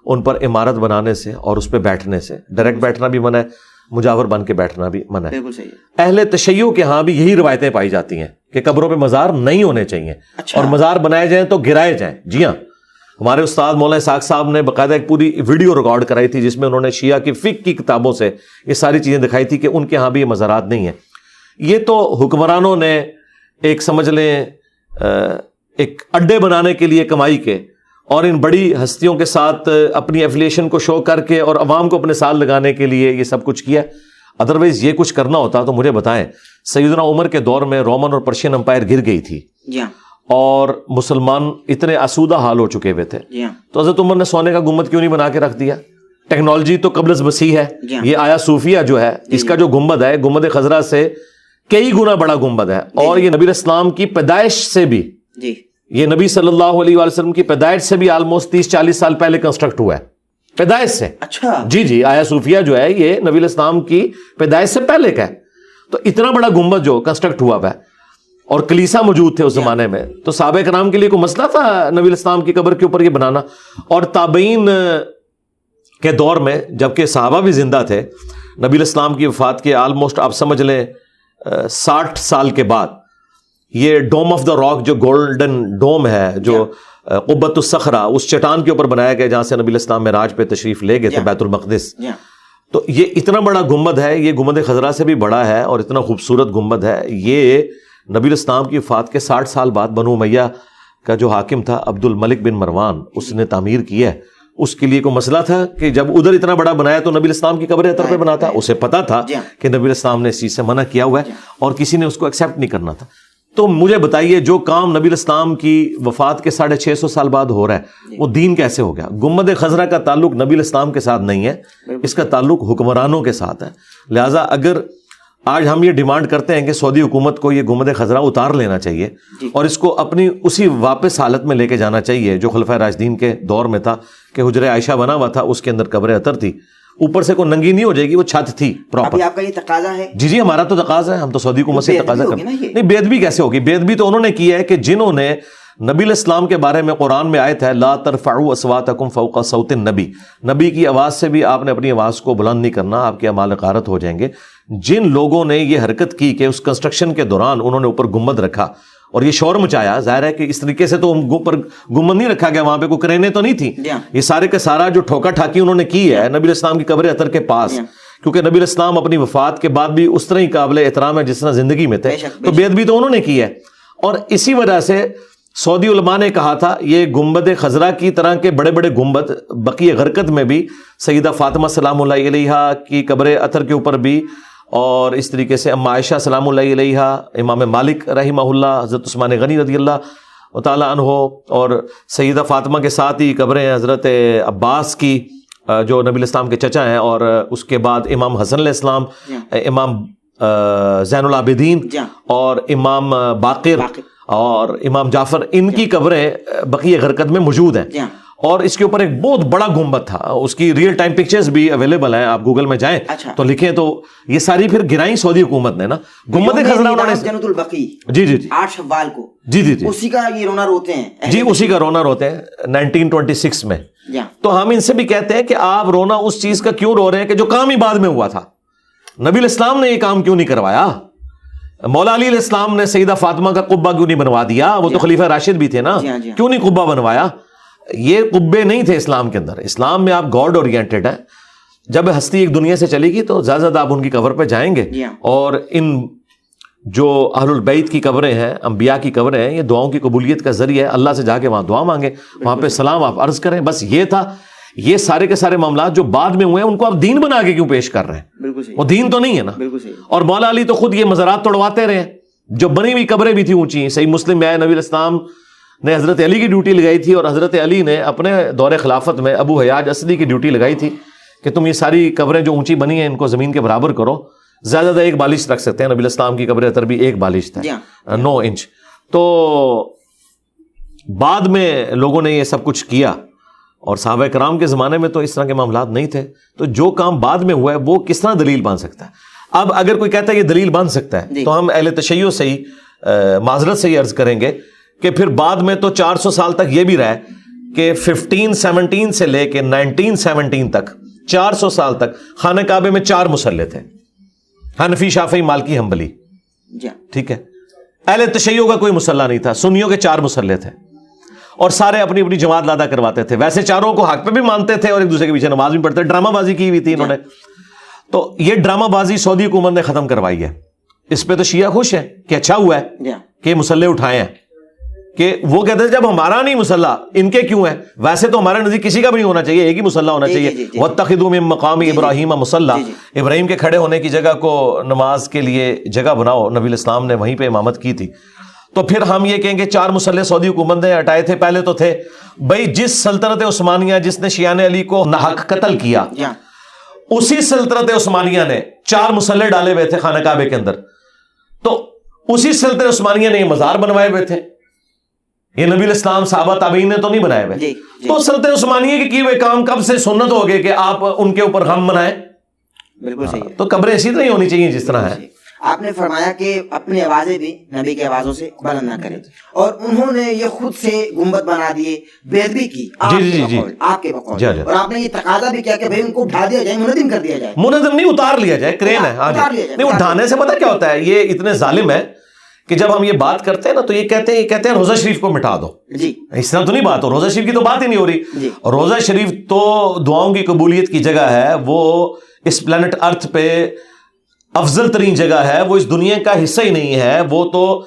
ان پر عمارت بنانے سے اور اس پہ بیٹھنے سے۔ ڈائریکٹ بیٹھنا بھی منع ہے مجاور بن کے بیٹھنا بھی منع ہے۔ اہل تشیع کے ہاں بھی یہی روایتیں پائی جاتی ہیں کہ قبروں پہ مزار نہیں ہونے چاہیے۔ اچھا۔ اور مزار بنائے جائیں تو گرائے جائیں۔ جی ہاں۔ ہمارے استاد مولانا ساق صاحب نے باقاعدہ ایک پوری ویڈیو ریکارڈ کرائی تھی جس میں انہوں نے شیعہ کی فک کی کتابوں سے یہ ساری چیزیں دکھائی تھی کہ ان کے ہاں بھی یہ مزارات نہیں ہیں۔ یہ تو حکمرانوں نے ایک سمجھ لیں ایک اڈے بنانے کے لیے کمائی کے اور ان بڑی ہستیوں کے ساتھ اپنی ایفلیشن کو شو کر کے اور عوام کو اپنے ساتھ لگانے کے لیے یہ سب کچھ کیا۔ ادروائز یہ کچھ کرنا ہوتا تو مجھے بتائیں سیدنا عمر کے دور میں رومن اور پرشین امپائر گر گئی تھی۔ جی ہاں۔ اور مسلمان اتنے آسودہ حال ہو چکے ہوئے تھے۔ جی ہاں۔ تو حضرت عمر نے سونے کا گمت کیوں نہیں بنا کے رکھ دیا؟ ٹیکنالوجی تو قبل از مسیح ہے۔ جی ہاں۔ یہ آیا صوفیہ جو ہے اس کا جو گمبد ہے گمبد خزرہ سے کئی گنا بڑا گمبد ہے۔ اور یہ نبی اسلام کی پیدائش سے بھی جی۔ یہ نبی صلی اللہ علیہ وسلم کی پیدائش سے بھی آلموسٹ تیس چالیس سال پہلے کنسٹرکٹ ہوا ہے۔ پیدائش سے۔ اچھا۔ جی جی آیا صوفیہ جو ہے یہ نبی اسلام کی پیدائش سے پہلے کا ہے۔ تو اتنا بڑا گمبد جو کنسٹرکٹ ہوا ہوا ہے۔ اور کلیسا موجود تھے اس زمانے میں۔ تو صحابہ کرام کے لیے کوئی مسئلہ تھا نبی اسلام کی قبر کے اوپر یہ بنانا؟ اور تابعین کے دور میں جبکہ صحابہ بھی زندہ تھے نبی اسلام کی وفات کے آلموسٹ آپ سمجھ لیں ساٹھ سال کے بعد یہ ڈوم آف دا راک جو گولڈن ڈوم ہے جو قبت الصخرہ اس چٹان کے اوپر بنایا گیا جہاں سے نبی اسلام میں راج پہ تشریف لے گئے تھے. بیت المقدس۔ تو یہ اتنا بڑا گمبد ہے یہ گمبد خزرہ سے بھی بڑا ہے اور اتنا خوبصورت گمبد ہے۔ یہ نبی اسلام کی وفات کے ساٹھ سال بعد بنو میاں کا جو حاکم تھا عبد الملک بن مروان اس نے تعمیر کی ہے۔ اس کے لیے کوئی مسئلہ تھا کہ جب ادھر اتنا بڑا بنایا تو نبی اسلام کی قبر اطر پہ بنا تھا؟ اسے پتا تھا جی ہاں۔ کہ نبی اسلام نے اس چیز سے منع کیا ہوا ہے اور کسی نے اس کو ایکسیپٹ نہیں کرنا تھا۔ تو مجھے بتائیے جو کام نبی اسلام کی وفات کے ساڑھے چھ سو سال بعد ہو رہا ہے وہ دین کیسے ہو گیا؟ گمبد خزرہ کا تعلق نبی اسلام کے ساتھ نہیں ہے اس کا تعلق حکمرانوں کے ساتھ ہے۔ لہٰذا اگر آج ہم یہ ڈیمانڈ کرتے ہیں کہ سعودی حکومت کو یہ گمبد خزرہ اتار لینا چاہیے جی۔ اور اس کو اپنی اسی واپس حالت میں لے کے جانا چاہیے جو خلفۂ راجدین کے دور میں تھا۔ کہ حجر عائشہ بنا ہوا تھا اس کے اندر قبر اطر تھی۔ اوپر سے کوئی ننگی نہیں ہو جائے گی وہ چھت تھی پراپر آپ کا یہ تقاضا ہے؟ جی جی ہمارا تو تقاضا ہے ہم تو سعودی حکومت سے تقاضا کرتے؟ نہیں بے ادبی کیسے ہوگی؟ بے ادبی تو انہوں نے کی ہے کہ جنہوں نے نبی الاسلام کے بارے میں قرآن میں آئے تھے لا ترفعوا اصواتکم فوق صوت النبی۔ نبی کی آواز سے بھی آپ نے اپنی آواز کو بلند نہیں کرنا آپ کے اعمال غارت ہو جائیں گے۔ جن لوگوں نے یہ حرکت کی کہ اس کنسٹرکشن کے دوران انہوں نے اوپر گمبد رکھا اور یہ شور مچایا۔ ظاہر ہے کہ اس طریقے سے تو اوپر گمبد نہیں رکھا گیا وہاں پہ کوئی کرینے تو نہیں تھی۔ جی ہاں۔ یہ سارے کا سارا جو ٹھوکا ٹھاکی انہوں نے کی ہے نبی الاسلام کی قبر اطر کے پاس۔ جی ہاں۔ کیونکہ نبی الاسلام اپنی وفات کے بعد بھی اس طرح ہی قابل احترام ہے جس طرح زندگی میں تھے۔ تو بے ادبی تو انہوں نے کی ہے۔ اور اسی وجہ سے سعودی علماء نے کہا تھا یہ گنبد خزرہ کی طرح کے بڑے بڑے گنبد بقی غرکت میں بھی سیدہ فاطمہ سلام اللہ علیہ کی قبر اطر کے اوپر بھی اور اس طریقے سے اما عائشہ سلام اللہ علیہ امام مالک رحمہ اللہ حضرت عثمان غنی رضی اللہ تعالیٰ عنہ اور سیدہ فاطمہ کے ساتھ ہی قبریں حضرت عباس کی جو نبی الاسلام کے چچا ہیں اور اس کے بعد امام حسن علیہ السلام امام زین العابدین جی۔ اور امام باقر۔ اور امام جعفر ان کی قبریں بقیہ غرکت میں موجود ہیں جی۔ اور اس کے اوپر ایک بہت بڑا گنبد تھا۔ اس کی ریئل ٹائم پکچرز بھی اویلیبل ہیں آپ گوگل میں جائیں اچھا۔ تو لکھیں تو یہ ساری پھر گرائیں سعودی حکومت نے نا۔ گنبد خزرہ انہوں نے جنت البقی جی جی جی۔ آٹھ شوال کو۔ جی جی جی۔ اسی کا یہ رونا روتے ہیں۔ جی اسی کا رونا روتے ہیں۔ نائنٹین ٹوینٹی سکس میں۔ جی۔ تو ہم ان سے بھی کہتے ہیں کہ آپ رونا اس چیز کا کیوں رو رہے ہیں کہ جو کام ہی بعد میں ہوا تھا۔ نبی الاسلام نے یہ کام کیوں نہیں کروایا؟ مولا علی علیہ السلام نے سیدہ فاطمہ کا قبہ کیوں نہیں بنوا دیا؟ وہ تو خلیفہ راشد بھی تھے نا۔ جی ہاں، جی ہاں۔ کیوں نہیں قبہ بنوایا؟ یہ قبے نہیں تھے اسلام کے اندر۔ اسلام میں آپ گاڈ اورینٹیڈ ہیں۔ جب ہستی ایک دنیا سے چلے گی تو زیادہ زیادہ آپ ان کی قبر پہ جائیں گے۔ اور ان جو اہل البیت کی قبریں ہیں انبیاء کی قبریں ہیں یہ دعاؤں کی قبولیت کا ذریعہ ہے۔ اللہ سے جا کے وہاں دعا مانگے۔ وہاں پہ سلام آپ عرض کریں۔ بس یہ تھا۔ یہ سارے کے سارے معاملات جو بعد میں ہوئے ہیں ان کو آپ دین بنا کے کیوں پیش کر رہے ہیں؟ بالکل وہ دین تو نہیں ہے نا۔ بالکل اور مولا علی تو خود یہ مزارات توڑواتے رہے۔ جو بنی ہوئی قبریں بھی تھیں اونچی صحیح مسلم میں آئے نبی الاسلام نے حضرت علی کی ڈیوٹی لگائی تھی اور حضرت علی نے اپنے دور خلافت میں ابو حیاج اسدی کی ڈیوٹی لگائی تھی کہ تم یہ ساری قبریں جو اونچی بنی ہیں ان کو زمین کے برابر کرو۔ زیادہ زیادہ ایک بالش رکھ سکتے ہیں۔ نبی الاسلام کی قبر اتر بھی ایک بالش جی تھا ہاں نو انچ۔ تو بعد میں لوگوں نے یہ سب کچھ کیا اور صحابہ کرام کے زمانے میں تو اس طرح کے معاملات نہیں تھے۔ تو جو کام بعد میں ہوا ہے وہ کس طرح دلیل بن سکتا ہے؟ اب اگر کوئی کہتا ہے یہ دلیل بن سکتا ہے جی۔ تو ہم اہل تشیع سے ہی معذرت سے ہی عرض کریں گے کہ پھر بعد میں تو چار سو سال تک یہ بھی رہا ہے کہ ففٹین سیونٹین سے لے کے نائنٹین سیونٹین تک چار سو سال تک خانہ کعبے میں چار مسلح تھے۔ حنفی شافی مالکی ہمبلی جی۔ ٹھیک ہے۔ اہل تشیعوں کا کوئی مسلح نہیں تھا سنیوں کے چار مسلح تھے۔ اور سارے اپنی اپنی جماعت لادا کرواتے تھے۔ ویسے چاروں کو حق پہ بھی مانتے تھے اور ایک دوسرے کے پیچھے نماز بھی پڑھتے ڈرامہ بازی کی ہوئی تھی انہوں نے۔ تو یہ ڈرامہ بازی سعودی حکومت نے ختم کروائی ہے۔ اس پہ تو شیعہ خوش ہے کہ اچھا ہوا ہے جی۔ کہ مسلح اٹھائے ہیں۔ کہ وہ کہتے ہیں جب ہمارا نہیں مسلح ان کے کیوں ہے ویسے تو ہمارے نزدیک کسی کا بھی نہیں ہونا چاہیے ایک ہی مسلح ہونا جی، چاہیے۔ جی، جی،۔ وَاتَّخِذُوا مِن مقامی ابراہیم مسلح۔ ابراہیم کے کھڑے ہونے کی جگہ کو نماز کے لیے جگہ بناؤ نبی الاسلام نے وہیں پہ امامت کی تھی۔ تو پھر ہم یہ کہیں گے چار مسلح سعودی حکومت نے ہٹائے تھے پہلے تو تھے بھائی جس سلطنت عثمانیہ جس نے شیان علی کو ناحق قتل کیا ہاں۔ اسی سلطنت عثمانیہ نے چار مسلح ڈالے ہوئے تھے خانہ کعبے کے اندر۔ تو اسی سلطنت عثمانیہ نے یہ مزار بنوائے ہوئے تھے۔ یہ نبی الاسلام صحابہ تابعین نے تو نہیں بنائے ہوئے؟ جی جی۔ تو سلطنت عثمانیہ کے کیے ہوئے کام کب سے سنت ہو گئے کہ آپ ان کے اوپر غم منائیں بالکل صحیح تو قبریں اسی طرح ہی ہونی چاہیے جس طرح ہے آپ نے فرمایا کہ اپنی آوازیں بھی نبی کی آوازوں سے بلند نہ کریں۔ اور انہوں نے یہ خود سے گنبد بنا دیے بےدبی کی۔ آپ جی، جی، جی، جی۔ آپ کے بقول۔ جی، جی۔ اور آپ نے یہ تقاضا بھی کیا کہ بھائی ان کو اٹھا دیا جائے منظم کر دیا جائے۔ منظم نہیں اتار لیا جائے کرین ہے جی نہیں اٹھانے سے پتہ کیا ہوتا ہے؟ یہ اتنے ظالم ہے کہ جب ہم یہ بات کرتے ہیں نا تو یہ کہتے ہیں یہ کہتے ہیں روزہ شریف کو مٹا دو۔ جی۔ اس طرح تو نہیں بات ہو روزہ شریف کی تو بات ہی نہیں ہو جی۔ رہی روزہ شریف تو دعاؤں کی قبولیت کی جگہ ہے وہ اس پلانٹ ارتھ پہ افضل ترین جگہ ہے وہ اس دنیا کا حصہ ہی نہیں ہے۔ وہ تو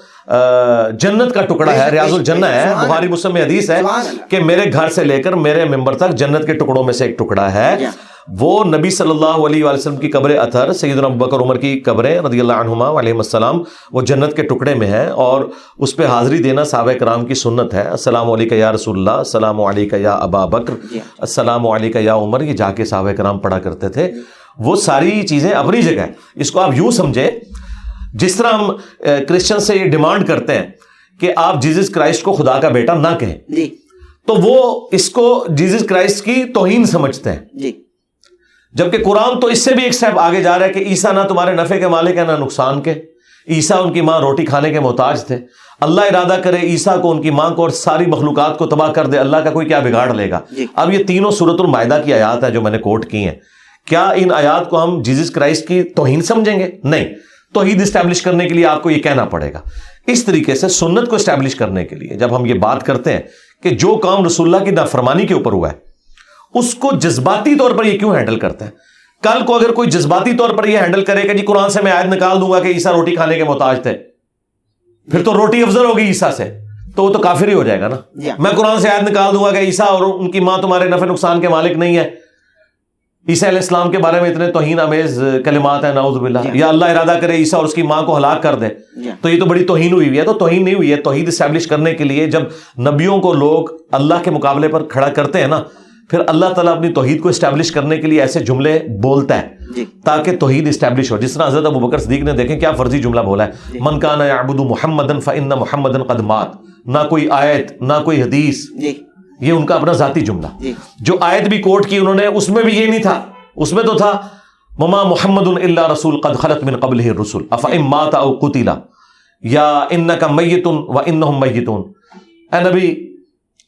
جنت کا ٹکڑا ہے ریاض الجنہ ہے۔ بخاری مسلم حدیث ہے۔ کہ میرے گھر سے لے کر میرے ممبر تک جنت کے ٹکڑوں میں سے ایک ٹکڑا ہے۔ جی۔ وہ نبی صلی اللہ علیہ وآلہ وسلم کی قبر اثر سیدنا ابوبکر عمر کی قبریں رضی اللہ عنہما علیہ السلام وہ جنت کے ٹکڑے میں ہیں اور اس پہ حاضری دینا صحابہ کرام کی سنت ہے۔ السلام علیکم یا رسول اللہ السلام علیکم یا ابا بکر جی۔ السلام علیکم یا عمر یہ جا کے صحابہ کرام پڑھا کرتے تھے۔ وہ ساری چیزیں اپنی جگہ ہیں۔ اس کو آپ یوں سمجھیں جس طرح ہم کرسچن سے یہ ڈیمانڈ کرتے ہیں کہ آپ جیزس کرائسٹ کو خدا کا بیٹا نہ کہیں۔ جی۔ تو وہ اس کو جیزس کرائسٹ کی توہین سمجھتے ہیں۔ جی۔ جبکہ قرآن تو اس سے بھی ایک سٹیپ آگے جا رہا ہے کہ عیسیٰ نہ تمہارے نفع کے مالک ہے نہ نقصان کے۔ عیسیٰ ان کی ماں روٹی کھانے کے محتاج تھے۔ اللہ ارادہ کرے عیسیٰ کو ان کی ماں کو اور ساری مخلوقات کو تباہ کر دے۔ اللہ کا کوئی کیا بگاڑ لے گا؟ جی۔ اب یہ تینوں صورت المائدہ کی آیات ہیں جو میں نے کوٹ کی ہیں۔ کیا ان آیات کو ہم جیزس کرائسٹ کی توہین سمجھیں گے؟ نہیں۔ توحید اسٹیبلش کرنے کے لیے آپ کو یہ کہنا پڑے گا۔ اس طریقے سے سنت کو اسٹیبلش کرنے کے لیے جب ہم یہ بات کرتے ہیں کہ جو کام رسول اللہ کی نافرمانی کے اوپر ہوا ہے اس کو جذباتی طور پر یہ کیوں ہینڈل کرتے ہیں کل کو اگر کوئی جذباتی طور پر یہ ہینڈل کرے کہ جی قرآن سے میں آیت نکال دوں گا کہ عیسیٰ روٹی کھانے کے محتاج تھے پھر تو روٹی افضل ہوگی عیسیٰ سے تو وہ تو کافر ہی ہو جائے گا نا۔ میں قرآن سے آیت نکال دوں گا کہ عیسیٰ اور ان کی ماں تمہارے نفع نقصان کے مالک نہیں ہے عیسیٰ علیہ السلام کے بارے میں اتنے توہین امیز کلمات ہیں نعوذ باللہ۔ یا اللہ ارادہ کرے عیسیٰ اور اس کی ماں کو ہلاک کر دے۔ تو یہ تو بڑی توہین ہوئی ہوئی ہے تو توہین نہیں ہوئی ہے توحید اسٹیبلش کرنے کے لیے جب نبیوں کو لوگ اللہ کے مقابلے پر کھڑا کرتے ہیں نا پھر اللہ تعالیٰ اپنی توحید کو اسٹیبلش کرنے کے لیے ایسے جملے بولتا ہے جی۔ تاکہ توحید اسٹیبلش ہو۔ جس طرح حضرت ابو بکر صدیق نے دیکھیں کیا فرضی جملہ بولا جی۔ ہے من کان یعبد محمدن فان محمدن قد مات۔ نہ کوئی آیت نہ کوئی حدیث۔ جی۔ یہ ان کا اپنا ذاتی جملہ۔ جی۔ جو آیت بھی کوٹ کی انہوں نے اس میں بھی یہ نہیں تھا۔ اس میں تو تھا مما محمد اللہ رسول قد خلط من قبل رسول اف مات او قتلا یا ان کا میتن و ان میتون۔ اے نبی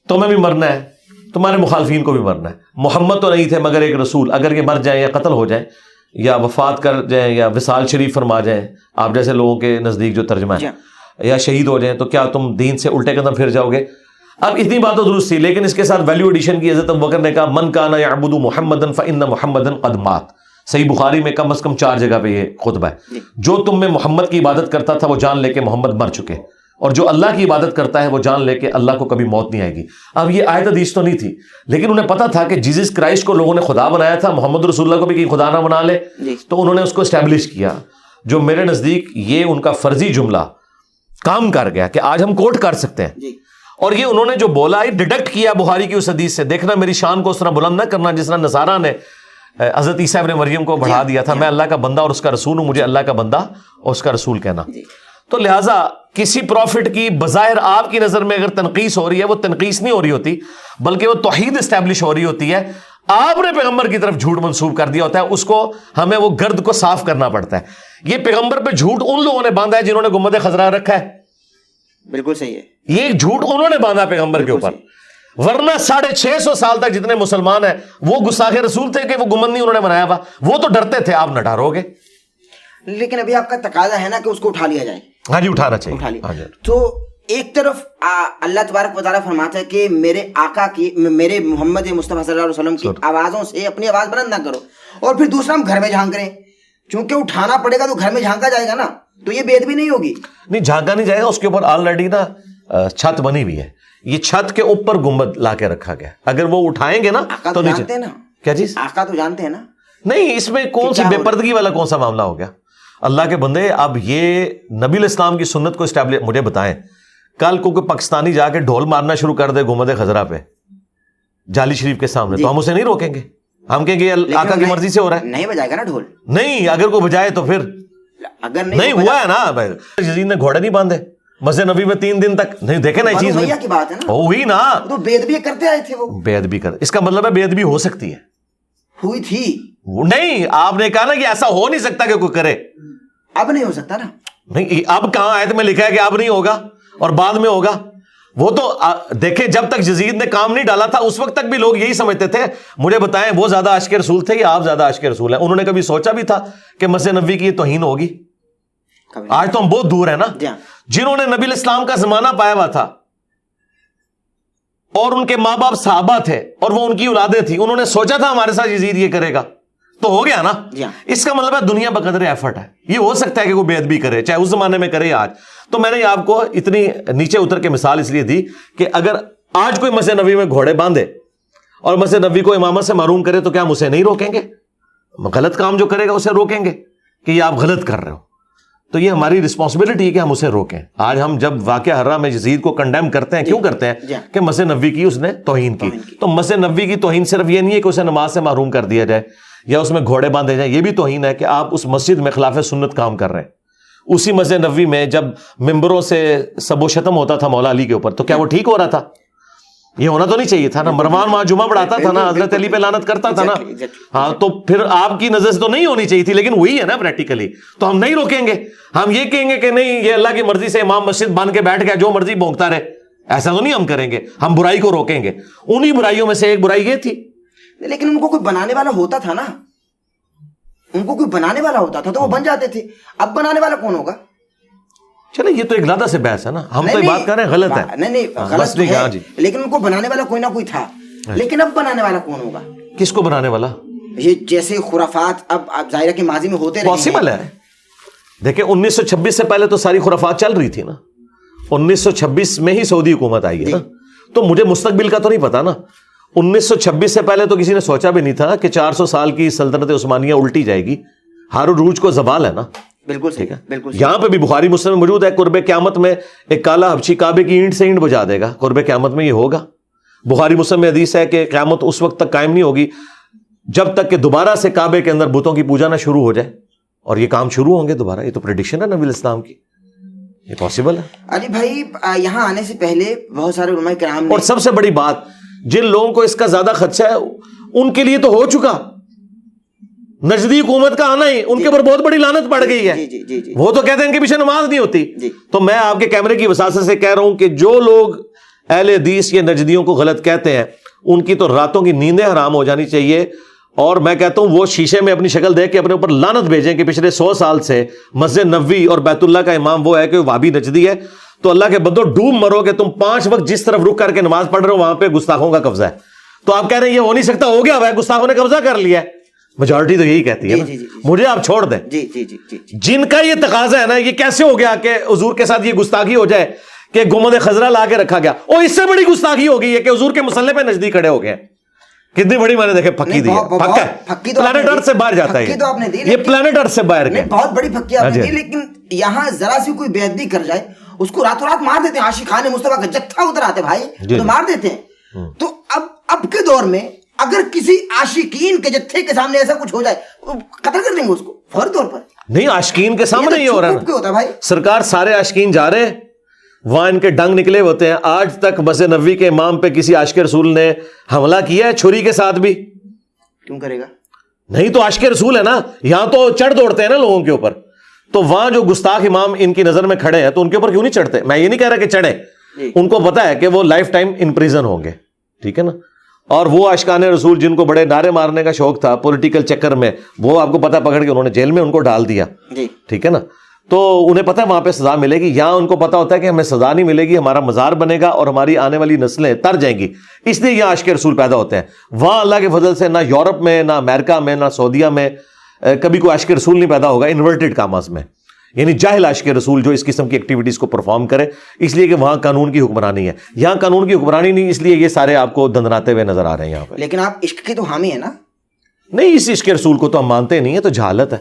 تمہیں بھی مرنا ہے۔ تمہارے مخالفین کو بھی مرنا ہے۔ محمد تو نہیں تھے مگر ایک رسول۔ اگر یہ مر جائیں یا قتل ہو جائیں یا وفات کر جائیں یا وصال شریف فرما جائیں آپ جیسے لوگوں کے نزدیک جو ترجمہ جی۔ ہے یا شہید ہو جائیں تو کیا تم دین سے الٹے قدم پھر جاؤ گے؟ اب اتنی بات تو درست تھی لیکن اس کے ساتھ ویلیو ایڈیشن کی ابو بکر نے کہا من کانا یعبد محمد فان محمد قدمات صحیح بخاری میں کم از کم چار جگہ پہ یہ خطبہ ہے۔ جو تم میں محمد کی عبادت کرتا تھا وہ جان لے کے محمد مر چکے۔ اور جو اللہ کی عبادت کرتا ہے وہ جان لے کے اللہ کو کبھی موت نہیں آئے گی۔ اب یہ آیت حدیث تو نہیں تھی لیکن انہیں پتا تھا کہ جیزس کرائسٹ کو لوگوں نے خدا بنایا تھا محمد رسول اللہ کو بھی کہ خدا نہ بنا لے۔ جی۔ تو انہوں نے اس کو اسٹیبلش کیا۔ جو میرے نزدیک یہ ان کا فرضی جملہ کام کر گیا کہ آج ہم کوٹ کر سکتے ہیں۔ جی۔ اور یہ انہوں نے جو بولا یہ ڈیڈکٹ کیا بخاری کی اس حدیث سے۔ دیکھنا میری شان کو اس طرح بلند نہ کرنا جس طرح نصارہ نے حضرت عیسیٰ ابن مریم کو بڑھا دیا تھا میں اللہ کا بندہ اور اس کا رسول ہوں مجھے اللہ کا بندہ اور اس کا رسول کہنا۔ جی۔ تو لہٰذا کسی پروفٹ کی بظاہر آپ کی نظر میں اگر تنقیس ہو رہی ہے وہ تنقیس نہیں ہو رہی ہوتی بلکہ وہ توحید اسٹیبلش ہو رہی ہوتی ہے۔ آپ نے پیغمبر کی طرف جھوٹ منسوب کر دیا ہوتا ہے اس کو ہمیں وہ گرد کو صاف کرنا پڑتا ہے۔ یہ پیغمبر پہ جھوٹ ان لوگوں نے باندھا ہے جنہوں نے گمبد خزرہ رکھا ہے۔ بالکل صحیح ہے۔ یہ ایک جھوٹ انہوں نے باندھا پیغمبر کے اوپر۔ ورنہ ساڑھے چھ سو سال تک جتنے مسلمان ہیں وہ گساخ رسول تھے کہ وہ گمن نہیں انہوں نے بنایا ہوا۔ وہ تو ڈرتے تھے آپ نہ ڈرو گے لیکن ابھی آپ کا تقاضا ہے نا کہ اس کو اٹھا لیا جائے۔ ہاں جی اٹھانا اٹھا چاہیے۔ لیا ہاں جی۔ تو ایک طرف اللہ تبارک و تعالیٰ فرماتا ہے کہ میرے آقا کی میرے محمد مصطفیٰ صلی اللہ علیہ وسلم کی آوازوں سے اپنی آواز بلند نہ کرو اور پھر دوسرا ہم گھر میں جھانک رہے ہیں۔ چونکہ اٹھانا پڑے گا تو گھر میں جھانکا جائے گا نا تو یہ بید بھی نہیں ہوگی۔ نہیں جھانکا نہیں جائے گا اس کے اوپر آلریڈی نا چھت بنی ہوئی ہے۔ یہ چھت کے اوپر گنبد لا کے رکھا گیا۔ اگر وہ اٹھائیں گے نا تو نیچے۔ جانتے ہیں نا۔ کیا چیز؟ آقا تو جانتے ہیں نا۔ نہیں اس میں کون سی بے پردگی والا کون سا معاملہ ہو گیا؟ اللہ کے بندے اب یہ نبی الاسلام کی سنت کو اسٹیبلش مجھے بتائیں۔ کل کو کوئی پاکستانی جا کے ڈھول مارنا شروع کر دے گمد خزرہ پہ جالی شریف کے سامنے جی۔ تو ہم اسے نہیں روکیں گے؟ ہم کہیں گے آقا کی مرضی سے ہو رہا ہے۔ نہیں بجائے گا نا ڈھول۔ نہیں اگر کوئی بجائے تو پھر۔ اگر نہیں ہوا ہے نا۔ یزید نے گھوڑے نہیں باندھے۔ مسجد نبی میں تین دن تک۔ نہیں دیکھے نا یہ چیز ہوئی نا۔ بید بھی کرتے آئے تھے وہ۔ بید بھی کر اس کا مطلب ہے بید بھی ہو سکتی ہے۔ ہوئی تھی۔ نہیں آپ نے کہا نا کہ ایسا ہو نہیں سکتا کہ کوئی کرے۔ اب نہیں ہو سکتا نا۔ نہیں اب کہاں آیت میں لکھا ہے کہ اب نہیں ہوگا اور بعد میں ہوگا۔ وہ تو دیکھیں جب تک جزید نے کام نہیں ڈالا تھا اس وقت تک بھی لوگ یہی سمجھتے تھے۔ مجھے بتائیں وہ زیادہ عاشق رسول تھے یا آپ زیادہ عاشق رسول ہیں؟ انہوں نے کبھی سوچا بھی تھا کہ مسجد نبی کی یہ توہین ہوگی؟ آج تو ہم بہت دور ہیں نا۔ جی ہاں۔ جنہوں نے نبی الاسلام کا زمانہ پایا ہوا تھا اور ان کے ماں باپ صحابہ تھے اور وہ ان کی اولادیں تھیں انہوں نے سوچا تھا ہمارے ساتھ یزید یہ کرے گا۔ تو ہو گیا نا؟ اس کا مطلب ہے دنیا بقدر ایفرٹ ہے۔ یہ ہو سکتا ہے کہ کوئی بید بھی کرے چاہے اس زمانے میں کرے آج۔ تو میں نے آپ کو اتنی نیچے اتر کے مثال اس لیے دی کہ اگر آج کوئی مسجد نبی میں گھوڑے باندھے اور مسجد نبی کو امامت سے معروم کرے تو کیا ہم اسے نہیں روکیں گے؟ غلط کام جو کرے گا اسے روکیں گے کہ یہ آپ غلط کر رہے ہو۔ تو یہ ہماری رسپانسبلٹی ہے کہ ہم اسے روکیں۔ آج ہم جب واقعہ حرہ میں یزید کو کنڈیم کرتے ہیں کیوں کرتے ہیں؟ کہ مسجد نبی کی اس نے توہین کی۔ تو مسجد نبی کی توہین صرف یہ نہیں ہے کہ اسے نماز سے محروم کر دیا جائے۔ یا اس میں گھوڑے باندھے جائیں یہ بھی توہین ہے کہ آپ اس مسجد میں خلاف سنت کام کر رہے ہیں۔ اسی مسجد نبوی میں جب ممبروں سے سب و شتم ہوتا تھا مولا علی کے اوپر تو کیا وہ ٹھیک ہو رہا تھا؟ یہ ہونا تو نہیں چاہیے تھا نا۔ مروان وہاں جمعہ پڑھاتا تھا نا حضرت علی پہ لانت کرتا تھا نا۔ ہاں تو پھر آپ کی نظر سے تو نہیں ہونی چاہیے تھی لیکن وہی ہے نا پریکٹیکلی تو ہم نہیں روکیں گے۔ ہم یہ کہیں گے کہ نہیں یہ اللہ کی مرضی سے امام مسجد باندھ کے بیٹھ گیا جو مرضی بونکتا رہے۔ ایسا تو نہیں ہم کریں گے ہم برائی کو روکیں گے۔ انہی برائیوں میں سے ایک برائی یہ تھی۔ لیکن ان کو کوئی بنانے والا ہوتا تھا نا؟ ان کو کوئی بنانے والا ہوتا تھا تو وہ بن جاتے تھے۔ اب بنانے والا کون ہوگا؟ چلے یہ تو ایک لادہ سے بحث ہے نا۔ ہم تو بات کر رہے ہیں غلط ہے۔ نہیں نہیں ہاں، غلط ہے، کہا جی۔ لیکن ان کو بنانے والا کوئی نہ کوئی تھا۔ لیکن اب بنانے والا کون ہوگا؟ کس کو بنانے والا؟ یہ جیسے خرافات اب ظاہرہ کے ماضی میں ہوتے رہے ہیں۔ پاسبل ہے۔ دیکھیں انیس سو چھبیس سے پہلے تو ساری خرافات چل رہی تھی نا۔ انیس سو چھبیس میں ہی سعودی حکومت آئی ہے نا۔ تو مجھے مستقبل کا تو نہیں پتا نا۔ انیس سو چھبیس سے پہلے تو کسی نے سوچا بھی نہیں تھا کہ چار سو سال کی سلطنت عثمانیہ الٹی جائے گی۔ ہار روج کو زوال ہے نا؟ بالکل ٹھیک ہے۔ بالکل۔ یہاں پہ بھی بخاری مسلم میں موجود ہے قرب قیامت میں ایک کالا حبشی کعبے کی اینٹ سے اینٹ بجا دے گا۔ قرب قیامت میں یہ ہوگا۔ بخاری مسلم میں حدیث ہے کہ قیامت اس وقت تک قائم نہیں ہوگی جب تک کہ دوبارہ سے کعبے کے اندر بتوں کی پوجا نہ شروع ہو جائے۔ اور یہ کام شروع ہوں گے دوبارہ۔ یہ تو پریڈکشن ہے نبی الاسلام کی۔ یہ پاسبل ہے۔ علی بھائی یہاں آنے سے پہلے بہت سارے علماء کرام اور سب سے بڑی بات جن لوگوں کو اس کا زیادہ خدشہ ہے ان کے لیے تو ہو چکا۔ نجدی حکومت کا آنا ہی ان کے اوپر بہت بڑی لانت پڑ گئی ہے۔ جی جی جی جی۔ وہ تو کہتے ہیں ان کے پیچھے نماز نہیں ہوتی۔ جی۔ تو میں آپ کے کیمرے کی وساست سے کہہ رہا ہوں کہ جو لوگ اہل حدیث یا نجدیوں کو غلط کہتے ہیں ان کی تو راتوں کی نیندیں حرام ہو جانی چاہیے۔ اور میں کہتا ہوں وہ شیشے میں اپنی شکل دیکھ کے اپنے اوپر لانت بھیجیں کہ پچھلے سو سال سے مسجد نبوی اور بیت اللہ کا امام وہ ہے کہ وابی نجدی ہے۔ تو اللہ کے بدو ڈوب مرو کہ تم پانچ وقت جس طرف رک کر کے نماز پڑھ رہے ہو وہاں پہ گستاخوں کا قبضہ ہے۔ تو آپ کہہ رہے ہیں یہ ہو نہیں سکتا ہو گیا ہوا ہے گستاخوں نے قبضہ کر لیا ہے۔ میجورٹی تو یہی کہتی ہے جی، نا۔ جی، جی،۔ مجھے آپ چھوڑ دیں۔ جن کا یہ تقاضا ہے نا یہ کیسے ہو گیا کہ حضور کے ساتھ یہ گستاخی ہو جائے کہ گمد خزرہ لا کے رکھا گیا۔ اور اس سے بڑی گستاخی ہو گئی ہے کہ حضور کے مسلح پہ نزدیک کھڑے ہو گئے۔ کتنی بڑی میں نے دیکھے پکی دی ہے۔ پلانٹ۔ ارتھ سے باہر جاتا ہے یہ۔ پلانٹ ارتھ سے باہر گیا بہت بڑی پکی آپ ہاں نے جی۔ دی لیکن یہاں ذرا سی کوئی بے ادبی کر جائے اس کو راتوں رات مار دیتے ہیں عاشق خان مصطفیٰ کا جتھا ادھر آتے بھائی جی۔ تو مار دیتے ہیں۔ تو اب اب کے دور میں اگر کسی عاشقین کے جتھے کے سامنے ایسا کچھ ہو جائے قتل کر دیں گے اس کو فوری طور پر۔ نہیں عاشقین کے سامنے یہ تو ہو رہا ہے بھائی؟ سرکار سارے عاشقین جا رہے ہیں۔ وہاں ان کے ڈنگ نکلے ہوتے ہیں۔ آج تک بس نبی کے امام پہ کسی عاشق رسول نے حملہ کیا ہے چھری کے ساتھ بھی۔ کیوں کرے گا؟ نہیں تو عاشق رسول ہے نا۔ یہاں تو چڑھ دوڑتے ہیں نا لوگوں کے اوپر۔ تو وہاں جو گستاخ امام ان کی نظر میں کھڑے ہیں تو ان کے اوپر کیوں نہیں چڑھتے؟ میں یہ نہیں کہہ رہا کہ چڑھے جی۔ ان کو پتا ہے کہ وہ لائف ٹائم ان پریزن ہوں گے۔ ٹھیک ہے نا؟ اور وہ اشکان رسول جن کو بڑے نعرے مارنے کا شوق تھا پولیٹیکل چکر میں وہ آپ کو پتا پکڑ کے انہوں نے جیل میں ان کو ڈال دیا۔ جی۔ ٹھیک ہے نا؟ تو انہیں پتا ہے وہاں پہ سزا ملے گی یہاں ان کو پتا ہوتا ہے کہ ہمیں سزا نہیں ملے گی ہمارا مزار بنے گا اور ہماری آنے والی نسلیں تر جائیں گی۔ اس لیے یہاں عاشق رسول پیدا ہوتے ہیں۔ وہاں اللہ کے فضل سے نہ یورپ میں نہ امریکہ میں نہ سعودیہ میں کبھی کوئی عاشق رسول نہیں پیدا ہوگا انورٹیڈ کاماز میں۔ یعنی جاہل عاشق رسول جو اس قسم کی ایکٹیویٹیز کو پرفارم کرے اس لیے کہ وہاں قانون کی حکمرانی ہے۔ یہاں قانون کی حکمرانی نہیں اس لیے یہ سارے آپ کو دندناتے ہوئے نظر آ رہے ہیں یہاں پہ۔ لیکن آپ عشق کے تو حامی ہیں نا؟ نہیں اس عشق رسول کو تو ہم مانتے نہیں ہے تو جہالت ہے۔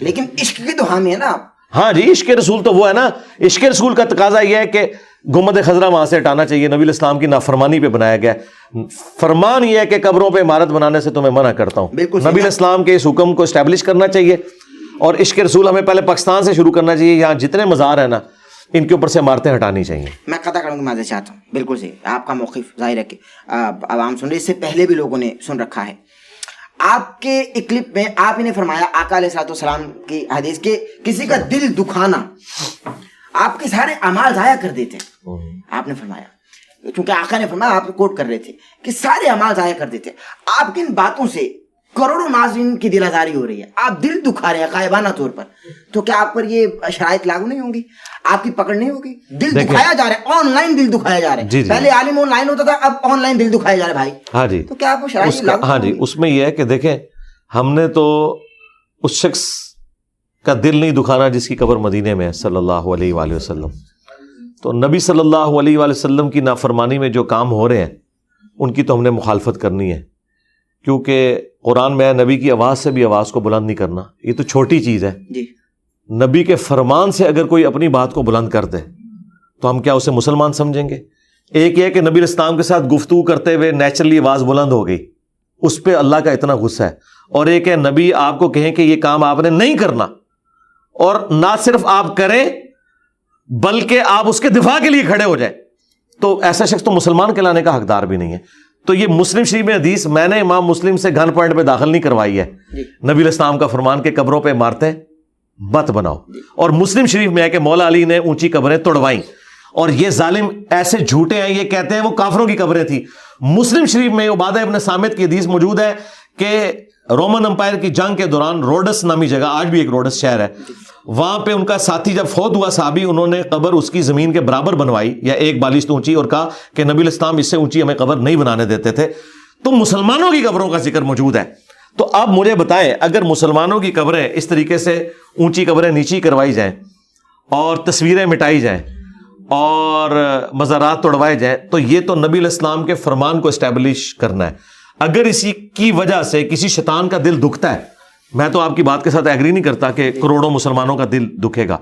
لیکن عشق کے تو حامی ہیں نا آپ۔ ہاں جی عشق رسول تو وہ ہے نا۔ عشق رسول کا تقاضا یہ ہے کہ گمد خزرہ وہاں سے ہٹانا چاہیے۔ نبی الاسلام کی نافرمانی پہ بنایا گیا۔ فرمان یہ ہے کہ قبروں پہ عمارت بنانے سے تمہیں منع کرتا ہوں۔ نبی الاسلام کے اس حکم کو اسٹیبلش کرنا چاہیے اور عشق رسول ہمیں پہلے پاکستان سے شروع کرنا چاہیے۔ یہاں جتنے مزار ہیں نا ان کے اوپر سے عمارتیں ہٹانی چاہیے۔ میں قطع کروں گی معذرت چاہتا ہوں۔ بالکل صحیح۔ آپ کا موقف ظاہر ہے کہ عوام سن رہے اس سے پہلے بھی لوگوں نے سن رکھا ہے۔ آپ کے ایک کلپ میں آپ ہی نے فرمایا آقا علیہ والسلام کی حدیث کے کسی کا دل دکھانا۔ آپ کے سارے اعمال ضائع کر دیتے ہیں۔ آپ نے فرمایا چونکہ آقا نے فرمایا آپ کوٹ کر رہے تھے کہ سارے اعمال ضائع کر دیتے ہیں۔ آپ کی ان باتوں سے کروڑوں ناظرین کی دل آزاری ہو رہی ہے۔ آپ دل دکھا رہے ہیں غائبانہ طور پر۔ تو کیا آپ پر یہ شرائط لاگو نہیں ہوں گی؟ آپ کی پکڑ نہیں ہوگی؟ دل۔ دکھایا جا رہا ہے۔ آن لائن دل دکھایا جا رہا ہے۔ جی، جی۔ پہلے عالم آن لائن ہوتا تھا اب آن لائن دل دکھایا جا رہا ہے بھائی۔ ہاں جی۔ تو کیا آپ کو شرائط ہاں جی اس میں یہ ہے کہ دیکھیں ہم نے تو اس شخص کا دل نہیں دکھانا جس کی قبر مدینے میں ہے صلی اللہ علیہ وآلہ وسلم۔ تو نبی صلی اللہ علیہ وآلہ وسلم کی نافرمانی میں جو کام ہو رہے ہیں ان کی تو ہم نے مخالفت کرنی ہے۔ کیونکہ قرآن میں نبی کی آواز سے بھی آواز کو بلند نہیں کرنا۔ یہ تو چھوٹی چیز ہے؟ جی۔ نبی کے فرمان سے اگر کوئی اپنی بات کو بلند کر دے تو ہم کیا اسے مسلمان سمجھیں گے؟ ایک یہ کہ نبی الاسلام کے ساتھ گفتگو کرتے ہوئے نیچرلی آواز بلند ہو گئی۔ اس پہ اللہ کا اتنا غصہ ہے۔ اور ایک ہے نبی آپ کو کہیں کہ یہ کام آپ نے نہیں کرنا۔ اور نہ صرف آپ کریں بلکہ آپ اس کے دفاع کے لیے کھڑے ہو جائیں۔ تو ایسا شخص تو مسلمان کہلانے کا حقدار بھی نہیں ہے۔ تو یہ مسلم شریف میں حدیث میں نے امام مسلم سے گن پوائنٹ پہ داخل نہیں کروائی ہے۔ جی۔ نبی الاسلام کا فرمان کے قبروں پہ مارتے مت بناؤ۔ اور مسلم شریف میں ہے کہ مولا علی نے اونچی قبریں توڑوائیں۔ اور یہ ظالم ایسے جھوٹے ہیں یہ کہتے ہیں وہ کافروں کی قبریں تھیں۔ مسلم شریف میں عبادہ ابن سامد کی حدیث موجود ہے کہ رومن امپائر کی جنگ کے دوران روڈس نامی جگہ، آج بھی ایک روڈس شہر ہے۔ وہاں پہ ان کا ساتھی جب فوت ہوا صحابی، انہوں نے قبر اس کی زمین کے برابر بنوائی، یا ایک بالش تو اونچی، اور کہا کہ نبی الاسلام اس سے اونچی ہمیں قبر نہیں بنانے دیتے تھے۔ تو مسلمانوں کی قبروں کا ذکر موجود ہے۔ تو آپ مجھے بتائیں، اگر مسلمانوں کی قبریں اس طریقے سے اونچی قبریں نیچی کروائی جائیں، اور تصویریں مٹائی جائیں، اور مزارات توڑوائے جائیں، تو یہ تو نبی الاسلام کے فرمان کو اسٹیبلش کرنا ہے۔ اگر اسی کی وجہ سے کسی شیطان کا دل دکھتا ہے میں تو آپ کی بات کے ساتھ ایگری نہیں کرتا کہ کروڑوں مسلمانوں کا دل دکھے گا۔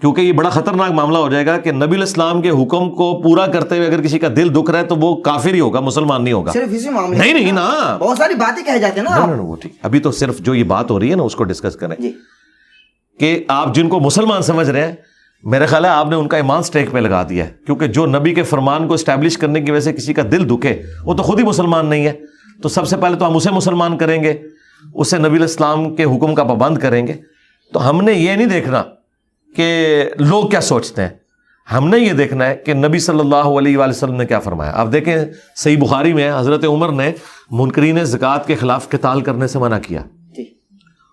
کیونکہ یہ بڑا خطرناک معاملہ ہو جائے گا کہ نبی الاسلام کے حکم کو پورا کرتے ہوئے اگر کسی کا دل دکھ رہا ہے تو وہ کافر ہی ہوگا مسلمان نہیں ہوگا۔ صرف اسی معاملے نہیں نہیں نا بہت ساری باتیں کہہ جاتے ہیں نا نہیں، آپ۔ نہیں، وہ ٹھیک۔ ابھی تو صرف جو یہ بات ہو رہی ہے نا اس کو ڈسکس کریں۔ جی۔ کہ آپ جن کو مسلمان سمجھ رہے ہیں میرا خیال ہے آپ نے ان کا ایمان اسٹیک پہ لگا دیا ہے۔ کیونکہ جو نبی کے فرمان کو اسٹیبلش کرنے کی وجہ سے کسی کا دل دکھے وہ تو خود ہی مسلمان نہیں ہے۔ تو سب سے پہلے تو ہم اسے مسلمان کریں گے اسے نبی الاسلام کے حکم کا پابند کریں گے۔ تو ہم نے یہ نہیں دیکھنا کہ لوگ کیا سوچتے ہیں۔ ہم نے یہ دیکھنا ہے کہ نبی صلی اللہ علیہ وآلہ وسلم نے کیا فرمایا۔ آپ دیکھیں صحیح بخاری میں حضرت عمر نے منکرین زکوٰۃ کے خلاف قتال کرنے سے منع کیا۔ جی۔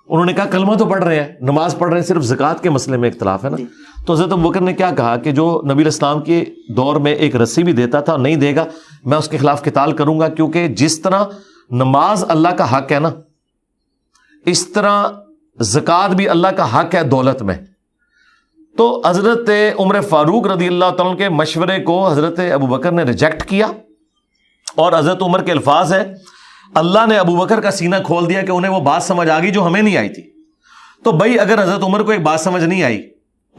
انہوں نے کہا کلمہ تو پڑھ رہے ہیں نماز پڑھ رہے ہیں صرف زکوٰۃ کے مسئلے میں اختلاف ہے نا۔ تو حضرت بکر نے کیا کہا کہ جو نبی الاسلام کے دور میں ایک رسی بھی دیتا تھا نہیں دے گا میں اس کے خلاف قتال کروں گا کیونکہ جس طرح نماز اللہ کا حق ہے نا، اس طرح زکوٰۃ بھی اللہ کا حق ہے دولت میں۔ تو حضرت عمر فاروق رضی اللہ تعالیٰ کے مشورے کو حضرت ابو بکر نے ریجیکٹ کیا۔ اور حضرت عمر کے الفاظ ہے اللہ نے ابو بکر کا سینہ کھول دیا کہ انہیں وہ بات سمجھ آ گئی جو ہمیں نہیں آئی تھی۔ تو بھائی، اگر حضرت عمر کو ایک بات سمجھ نہیں آئی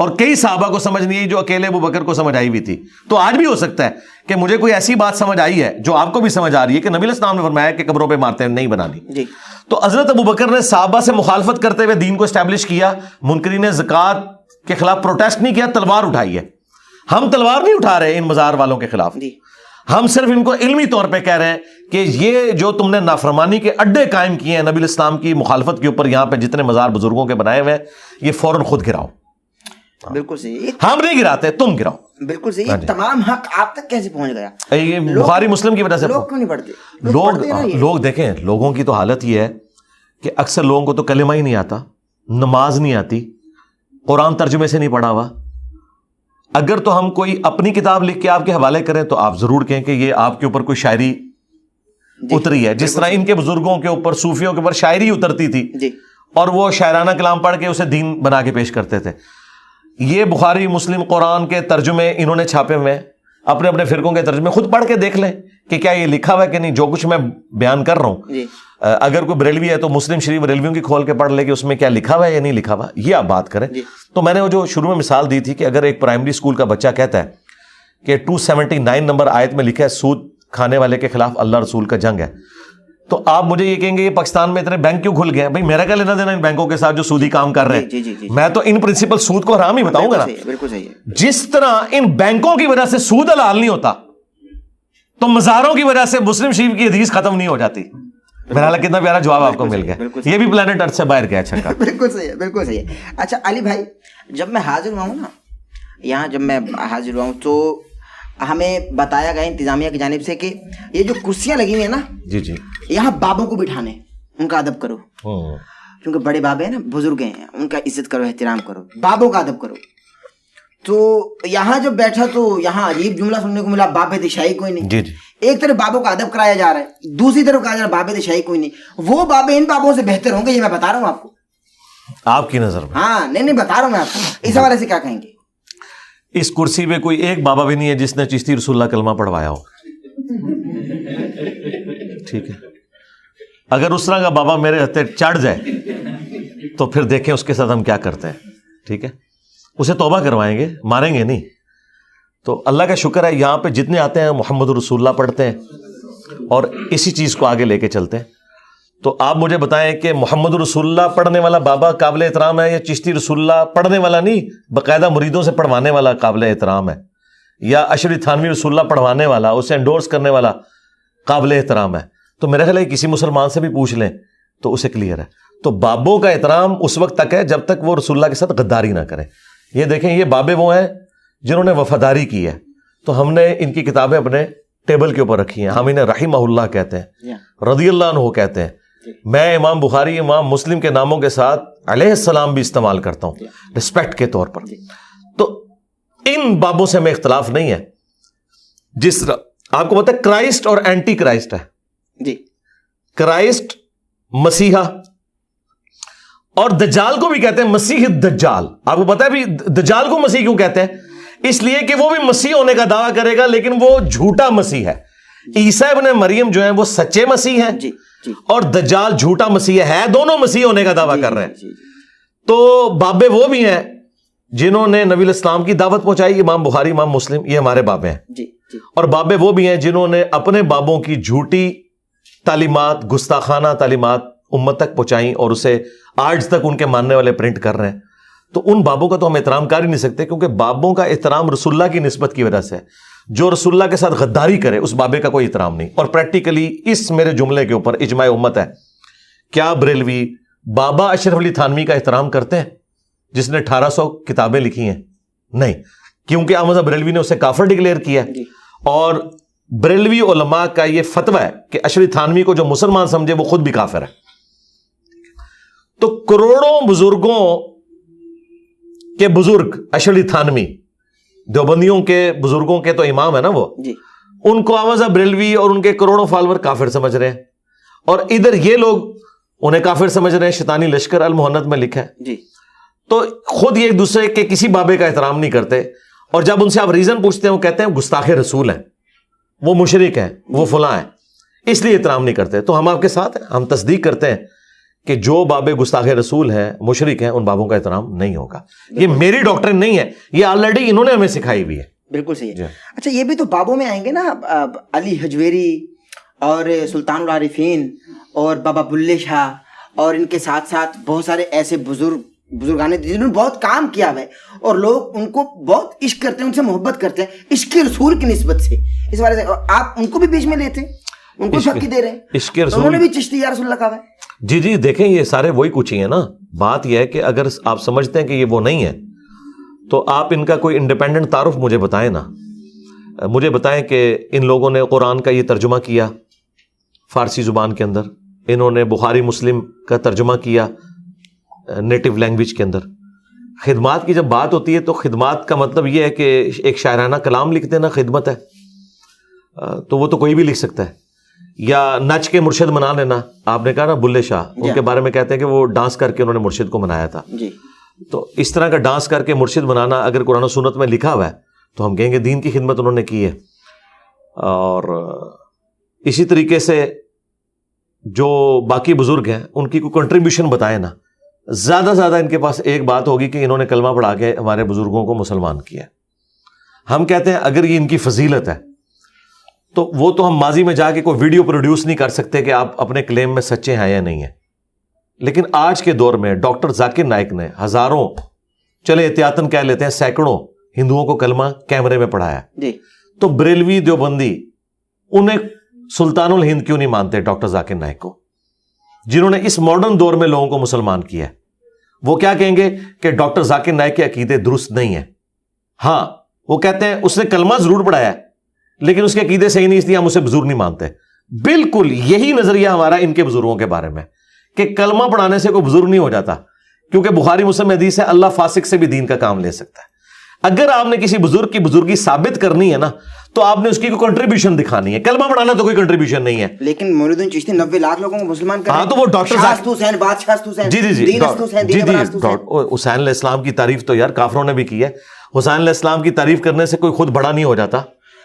اور کئی صحابہ کو سمجھ نہیں آئی جو اکیلے ابو بکر کو سمجھ آئی ہوئی تھی۔ تو آج بھی ہو سکتا ہے کہ مجھے کوئی ایسی بات سمجھ آئی ہے جو آپ کو بھی سمجھ آ رہی ہے کہ نبی الاسلام نے فرمایا کہ قبروں پہ مارتے ہیں نہیں بنانی جی۔ تو حضرت ابو بکر نے صحابہ سے مخالفت کرتے ہوئے دین کو اسٹیبلش کیا۔ منکری نے زکوٰۃ کے خلاف پروٹیسٹ نہیں کیا تلوار اٹھائی ہے۔ ہم تلوار نہیں اٹھا رہے ان مزار والوں کے خلاف۔ جی۔ ہم صرف ان کو علمی طور پہ کہہ رہے ہیں کہ یہ جو تم نے نافرمانی کے اڈے قائم کیے ہیں نبی الاسلام کی مخالفت کے اوپر یہاں پہ جتنے مزار بزرگوں کے بنائے ہوئے ہیں یہ فوراً خود گراؤ۔ بالکل صحیح ہم نہیں گراتے تم گراؤ۔ بالکل صحیح یہ تمام حق آپ تک کیسے پہنچ گیا؟ یہ بخاری مسلم کی وجہ سے لوگ کیوں نہیں پڑھتے؟ لوگ۔ لوگ دیکھیں لوگوں کی تو حالت یہ ہے کہ اکثر لوگوں کو تو کلمہ ہی نہیں آتا نماز نہیں آتی قرآن ترجمے سے نہیں پڑھا ہوا۔ اگر تو ہم کوئی اپنی کتاب لکھ کے آپ کے حوالے کریں تو آپ ضرور کہیں کہ یہ آپ کے اوپر کوئی شاعری جی، اتری ہے۔ جس طرح ان کے بزرگوں کے اوپر صوفیوں کے اوپر شاعری اترتی تھی جی۔ اور وہ شاعرانہ کلام پڑھ کے اسے دین بنا کے پیش کرتے تھے۔ یہ بخاری مسلم قرآن کے ترجمے انہوں نے چھاپے ہوئے ہیں۔ اپنے اپنے فرقوں کے ترجمے خود پڑھ کے دیکھ لیں کہ کیا یہ لکھا ہوا ہے کہ نہیں جو کچھ میں بیان کر رہا ہوں۔ جی۔ اگر کوئی بریلوی ہے تو مسلم شریف بریلویوں کی کھول کے پڑھ لے کہ اس میں کیا لکھا ہوا ہے یا نہیں لکھا ہوا۔ یہ آپ بات کریں۔ جی۔ تو میں نے وہ جو شروع میں مثال دی تھی کہ اگر ایک پرائمری اسکول کا بچہ کہتا ہے کہ ٹو سیونٹی نائن نمبر آیت میں لکھا ہے سود کھانے والے کے خلاف اللہ رسول کا جنگ ہے۔ تو آپ مجھے یہ کہیں گے یہ پاکستان میں اتنے بینک کیوں کھل گئے ہیں؟ بھائی میرا کیا لینا دینا ان بینکوں کے ساتھ جو سودی کام کر رہے جی جی جی ہیں میں تو ان پرنسپل سود کو حرام ہی بتاؤں گا نا۔ بالکل جس طرح ان بینکوں کی وجہ سے سود حلال نہیں ہوتا تو مزاروں کی وجہ سے مسلم شریف کی حدیث ختم نہیں ہو جاتی۔ میرا حال کتنا پیارا جواب آپ کو مل گیا۔ یہ بھی پلانٹ ارتھ سے باہر گیا چھکا۔ [laughs] بالکل صحیح ہے بالکل صحیح ہے۔ اچھا علی بھائی جب میں حاضر ہوا ہوں نا یہاں جب میں حاضر ہوا ہوں تو ہمیں بتایا گیا انتظامیہ کی جانب سے کہ یہ جو کرسیاں لگی ہوئی ہیں نا جی جی۔ یہاں بابوں کو بٹھانے ان کا ادب کرو۔ ہوں کیونکہ بڑے بابے ہیں نا بزرگ ہیں ان کا عزت کرو احترام کرو بابوں کا ادب کرو۔ تو یہاں جب بیٹھا تو یہاں عجیب جملہ سننے کو ملا باب دشائی کوئی نہیں۔ جی جی۔ ایک طرف بابوں کا ادب کرایا جا رہا ہے دوسری طرف کہا جا رہا ہے باب دشائی کوئی نہیں۔ وہ بابے ان بابوں سے بہتر ہوں گے یہ میں بتا رہا ہوں آپ کو۔ آپ کی نظر میں۔ ہاں نہیں نہیں بتا رہا ہوں میں آپ کو۔ اس حوالے سے کیا کہیں گے؟ اس کرسی پہ کوئی ایک بابا بھی نہیں ہے جس نے چشتی رسول اللہ کلمہ پڑھوایا ہو۔ ٹھیک ہے۔ اگر اس طرح کا بابا میرے ہتھے چڑھ جائے، تو پھر دیکھیں اس کے ساتھ ہم کیا کرتے ہیں۔ ٹھیک ہے۔ اسے توبہ کروائیں گے، ماریں گے نہیں۔ تو اللہ کا شکر ہے، یہاں پہ جتنے آتے ہیں، محمد رسول اللہ پڑھتے ہیں اور اسی چیز کو آگے لے کے چلتے ہیں۔ تو آپ مجھے بتائیں کہ محمد رسول اللہ پڑھنے والا بابا قابل احترام ہے یا چشتی رسول اللہ پڑھنے والا نہیں باقاعدہ مریدوں سے پڑھوانے والا قابل احترام ہے یا اشری تھانوی رسول اللہ پڑھوانے والا اسے انڈورس کرنے والا قابل احترام ہے۔ تو میرا خیال ہے کسی مسلمان سے بھی پوچھ لیں تو اسے کلیئر ہے۔ تو بابوں کا احترام اس وقت تک ہے جب تک وہ رسول اللہ کے ساتھ غداری نہ کریں۔ یہ دیکھیں یہ بابے وہ ہیں جنہوں نے وفاداری کی ہے۔ تو ہم نے ان کی کتابیں اپنے ٹیبل کے اوپر رکھی ہیں۔ ہم انہیں رحمہ اللہ کہتے ہیں رضی اللہ عنہ کہتے ہیں۔ میں امام بخاری امام مسلم کے ناموں کے ساتھ علیہ السلام بھی استعمال کرتا ہوں رسپیکٹ کے طور پر۔ تو ان بابوں سے ہمیں اختلاف نہیں ہے۔ جس طرح آپ کو پتا ہے کرائسٹ اور اینٹی کرائسٹ ہے۔ جی۔ کرائسٹ مسیحا اور دجال کو بھی کہتے ہیں مسیح دجال۔ آپ کو پتا ہے بھی دجال کو مسیح کیوں کہتے ہیں؟ اس لیے کہ وہ بھی مسیح ہونے کا دعویٰ کرے گا لیکن وہ جھوٹا مسیح ہے۔ عیسیٰ ابن مریم جو ہیں وہ سچے مسیح ہیں جی جی۔ اور دجال جھوٹا مسیح ہے دونوں مسیح ہونے کا دعویٰ کر رہے ہیں۔ جی جی۔ تو بابے وہ بھی ہیں جنہوں نے نبی الاسلام کی دعوت پہنچائی امام بخاری امام مسلم یہ ہمارے بابے ہیں۔ جی جی۔ اور بابے وہ بھی ہیں جنہوں نے اپنے بابوں کی جھوٹی تعلیمات گستاخانہ تعلیمات امت تک پہنچائیں اور اسے آج تک ان کے ماننے والے پرنٹ کر رہے ہیں۔ تو ان بابوں کا تو ہم احترام کر ہی نہیں سکتے کیونکہ بابوں کا احترام رسول اللہ کی نسبت کی وجہ سے ہے۔ جو رسول اللہ کے ساتھ غداری کرے، اس بابے کا کوئی احترام نہیں۔ اور پریکٹیکلی اس میرے جملے کے اوپر اجماع امت ہے۔ کیا بریلوی بابا اشرف علی تھانوی کا احترام کرتے ہیں؟ جس نے اٹھارہ سو کتابیں لکھی ہیں۔ نہیں، کیونکہ احمد بریلوی نے اسے کافر ڈکلیئر کیا ہے۔ اور بریلوی علماء کا یہ فتویٰ ہے کہ اشری تھانوی کو جو مسلمان سمجھے، وہ خود بھی کافر ہے۔ تو کروڑوں بزرگوں کہ بزرگ اشلی تھانوی دیوبندیوں کے بزرگوں کے تو امام ہے نا وہ؟ جی۔ ان کو آواز بریلوی اور ان کے کروڑوں فالوور کافر سمجھ رہے ہیں۔ اور ادھر یہ لوگ انہیں کافر سمجھ رہے ہیں شیطانی لشکر المحنت میں لکھا ہے جی۔ تو خود یہ ایک دوسرے کے کسی بابے کا احترام نہیں کرتے۔ اور جب ان سے آپ ریزن پوچھتے ہیں وہ کہتے ہیں گستاخ رسول ہیں۔ وہ مشرق ہیں وہ فلاں ہیں۔ اس لیے احترام نہیں کرتے۔ تو ہم آپ کے ساتھ ہیں ہم تصدیق کرتے ہیں۔ کہ جو بابے گستاخ رسول ہیں مشرق ہیں ان بابوں کا احترام نہیں ہوگا۔ یہ میری ڈاکٹر نہیں ہے یہ آلریڈی انہوں نے ہمیں سکھائی ہوئی ہے۔ بالکل صحیح جی۔ ہے اچھا یہ بھی تو بابوں میں آئیں گے نا علی حجویری اور سلطان العارفین اور بابا بلے شاہ اور ان کے ساتھ ساتھ بہت سارے ایسے بزرگ بزرگان جنہوں نے بہت کام کیا ہوا ہے اور لوگ ان کو بہت عشق کرتے ہیں ان سے محبت کرتے ہیں عشق رسول کی نسبت سے۔ اس بارے سے آپ ان کو بھی بیچ میں لیتے؟ ہیں ان کو شکی دے رہے ہیں؟ انہوں نے بھی چشتی یا رسول اللہ کہا ہے؟ جی جی دیکھیں یہ سارے وہی کچھ ہی ہیں نا۔ بات یہ ہے کہ اگر آپ سمجھتے ہیں کہ یہ وہ نہیں ہے تو آپ ان کا کوئی انڈیپینڈنٹ تعارف مجھے بتائیں نا۔ مجھے بتائیں کہ ان لوگوں نے قرآن کا یہ ترجمہ کیا فارسی زبان کے اندر انہوں نے بخاری مسلم کا ترجمہ کیا نیٹو لینگویج کے اندر۔ خدمات کی جب بات ہوتی ہے تو خدمات کا مطلب یہ ہے کہ ایک شاعرانہ کلام لکھ دینا خدمت ہے۔ تو وہ تو کوئی بھی لکھ سکتا ہے۔ یا نچ کے مرشد منا لینا۔ آپ نے کہا نا بلے شاہ ان جی۔ کے بارے میں کہتے ہیں کہ وہ ڈانس کر کے انہوں نے مرشد کو منایا تھا۔ جی۔ تو اس طرح کا ڈانس کر کے مرشد بنانا اگر قرآن و سنت میں لکھا ہوا ہے تو ہم کہیں گے دین کی خدمت انہوں نے کی ہے۔ اور اسی طریقے سے جو باقی بزرگ ہیں ان کی کوئی کنٹریبیوشن بتائے نا۔ زیادہ زیادہ ان کے پاس ایک بات ہوگی کہ انہوں نے کلمہ پڑھا کے ہمارے بزرگوں کو مسلمان کیا۔ ہم کہتے ہیں اگر یہ ان کی فضیلت ہے تو وہ تو ہم ماضی میں جا کے کوئی ویڈیو پروڈیوس نہیں کر سکتے کہ آپ اپنے کلیم میں سچے ہیں یا نہیں ہیں۔ لیکن آج کے دور میں ڈاکٹر ذاکر نائک نے ہزاروں چلے احتیاطن کہہ لیتے ہیں سینکڑوں ہندوؤں کو کلمہ کیمرے میں پڑھایا۔ جی۔ تو بریلوی دیوبندی انہیں سلطان الہند کیوں نہیں مانتے ڈاکٹر ذاکر نائک کو؟ جنہوں نے اس ماڈرن دور میں لوگوں کو مسلمان کیا ہے۔ وہ کیا کہیں گے کہ ڈاکٹر ذاکر نائک کے عقیدے درست نہیں ہیں؟ ہاں وہ کہتے ہیں اس نے کلمہ ضرور پڑھایا ہے۔ لیکن اس کے عقیدے صحیح نہیں اس لیے ہم اسے بزرگ نہیں مانتے۔ بالکل یہی نظریہ ہمارا ان کے بزرگوں کے بارے میں کہ کلمہ پڑھانے سے کوئی بزرگ نہیں ہو جاتا کیونکہ بخاری مسلم حدیث ہے اللہ فاسق سے بھی دین کا کام لے سکتا ہے۔ اگر آپ نے کسی بزرگ کی بزرگی ثابت کرنی ہے نا تو آپ نے اس کی کوئی کنٹریبیوشن دکھانی ہے۔ کلمہ پڑھانا تو کوئی کنٹریبیوشن نہیں ہے۔ لیکن چشتی نبے لاکھ لوگوں کو مسلمان ہاں تو وہ ڈاکٹر شاست حسین بادشاہ حسین جی جی جی جی جی حسین علیہ السلام کی تعریف تو یار کافروں نے بھی کی ہے۔ حسین علیہ السلام کی تعریف کرنے سے کوئی خود بڑا نہیں ہو جاتا۔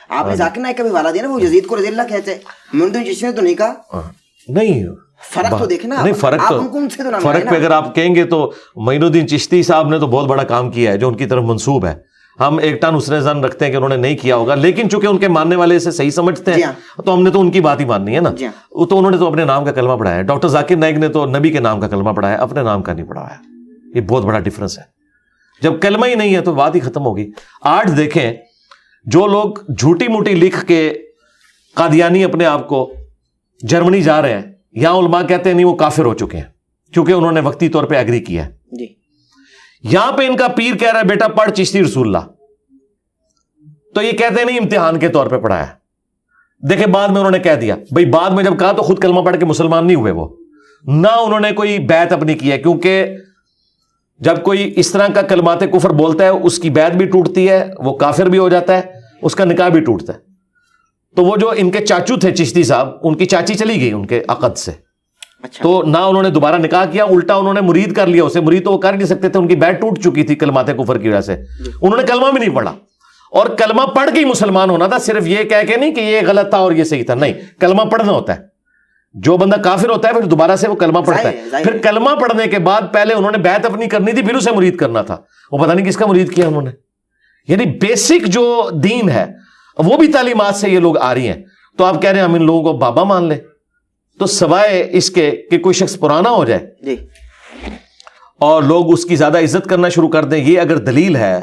آپ نے ذاکر نائک کا بھی والا دیا نا وہ یزید کو رضی اللہ کہتے ہیں۔ چشتی نے تو نہیں کہا؟ ہاں۔ نہیں۔ فرق تو دیکھنا نہیں فرق تو فرق پہ۔ اگر آپ کہیں گے تو معین الدین چشتی صاحب نے تو بہت بڑا کام کیا ہے جو ان کی طرف منسوب ہے۔ ہم ایک ٹن اس نے زن رکھتے ہیں کہ انہوں نے نہیں کیا ہوگا لیکن چونکہ ان کے ماننے والے اسے صحیح سمجھتے جی ہیں ہاں۔ تو ہم نے تو ان کی بات ہی ماننی ہے نا۔ جی ہاں۔ تو انہوں نے تو اپنے نام کا کلمہ پڑھایا ہے۔ ڈاکٹر ذاکر نائک نے تو نبی کے نام کا کلمہ پڑھایا اپنے نام کا نہیں پڑھایا۔ یہ بہت بڑا ڈفرنس ہے۔ جب کلمہ ہی نہیں ہے تو بات ہی ختم ہوگی آج دیکھیں۔ جو لوگ جھوٹی موٹی لکھ کے قادیانی اپنے آپ کو جرمنی جا رہے ہیں یہاں علماء کہتے ہیں نہیں وہ کافر ہو چکے ہیں کیونکہ انہوں نے وقتی طور پہ ایگری کیا ہے۔ جی۔ یہاں پہ ان کا پیر کہہ رہا ہے بیٹا پڑھ چشتی رسول اللہ۔ تو یہ کہتے ہیں نہیں امتحان کے طور پہ پڑھایا۔ دیکھیں بعد میں انہوں نے کہہ دیا۔ بھائی بعد میں جب کہا تو خود کلمہ پڑھ کے مسلمان نہیں ہوئے وہ۔ نہ انہوں نے کوئی بیت اپنی کی ہے کیونکہ جب کوئی اس طرح کا کلمات کفر بولتا ہے اس کی بیت بھی ٹوٹتی ہے وہ کافر بھی ہو جاتا ہے۔ اس کا نکاح بھی ٹوٹتا ہے۔ تو وہ جو ان کے چاچو تھے چشتی صاحب ان کی چاچی چلی گئی ان کے عقد سے۔ اچھا۔ تو نہ انہوں نے دوبارہ نکاح کیا الٹا انہوں نے مرید کر لیا اسے۔ مرید تو وہ کر نہیں سکتے تھے ان کی بیٹ ٹوٹ چکی تھی کلمات کفر کی وجہ سے۔ انہوں نے کلمہ بھی نہیں پڑھا۔ اور کلمہ پڑھ کے ہی مسلمان ہونا تھا صرف یہ کہہ کے نہیں کہ یہ غلط تھا اور یہ صحیح تھا۔ نہیں کلمہ پڑھنا ہوتا ہے۔ جو بندہ کافر ہوتا ہے پھر دوبارہ سے وہ کلمہ پڑھتا ہے، پھر۔ کلمہ پڑھنے کے بعد پہلے انہوں نے بیت اپنی کرنی تھی پھر اسے مرید کرنا تھا۔ وہ پتہ نہیں کس کا مرید کیا انہوں نے۔ یعنی بیسک جو دین ہے وہ بھی تعلیمات سے یہ لوگ آ رہی ہیں۔ تو آپ کہہ رہے ہیں ہم ان لوگوں کو بابا مان لیں۔ تو سوائے اس کے کہ کوئی شخص پرانا ہو جائے جی۔ اور لوگ اس کی زیادہ عزت کرنا شروع کر دیں یہ اگر دلیل ہے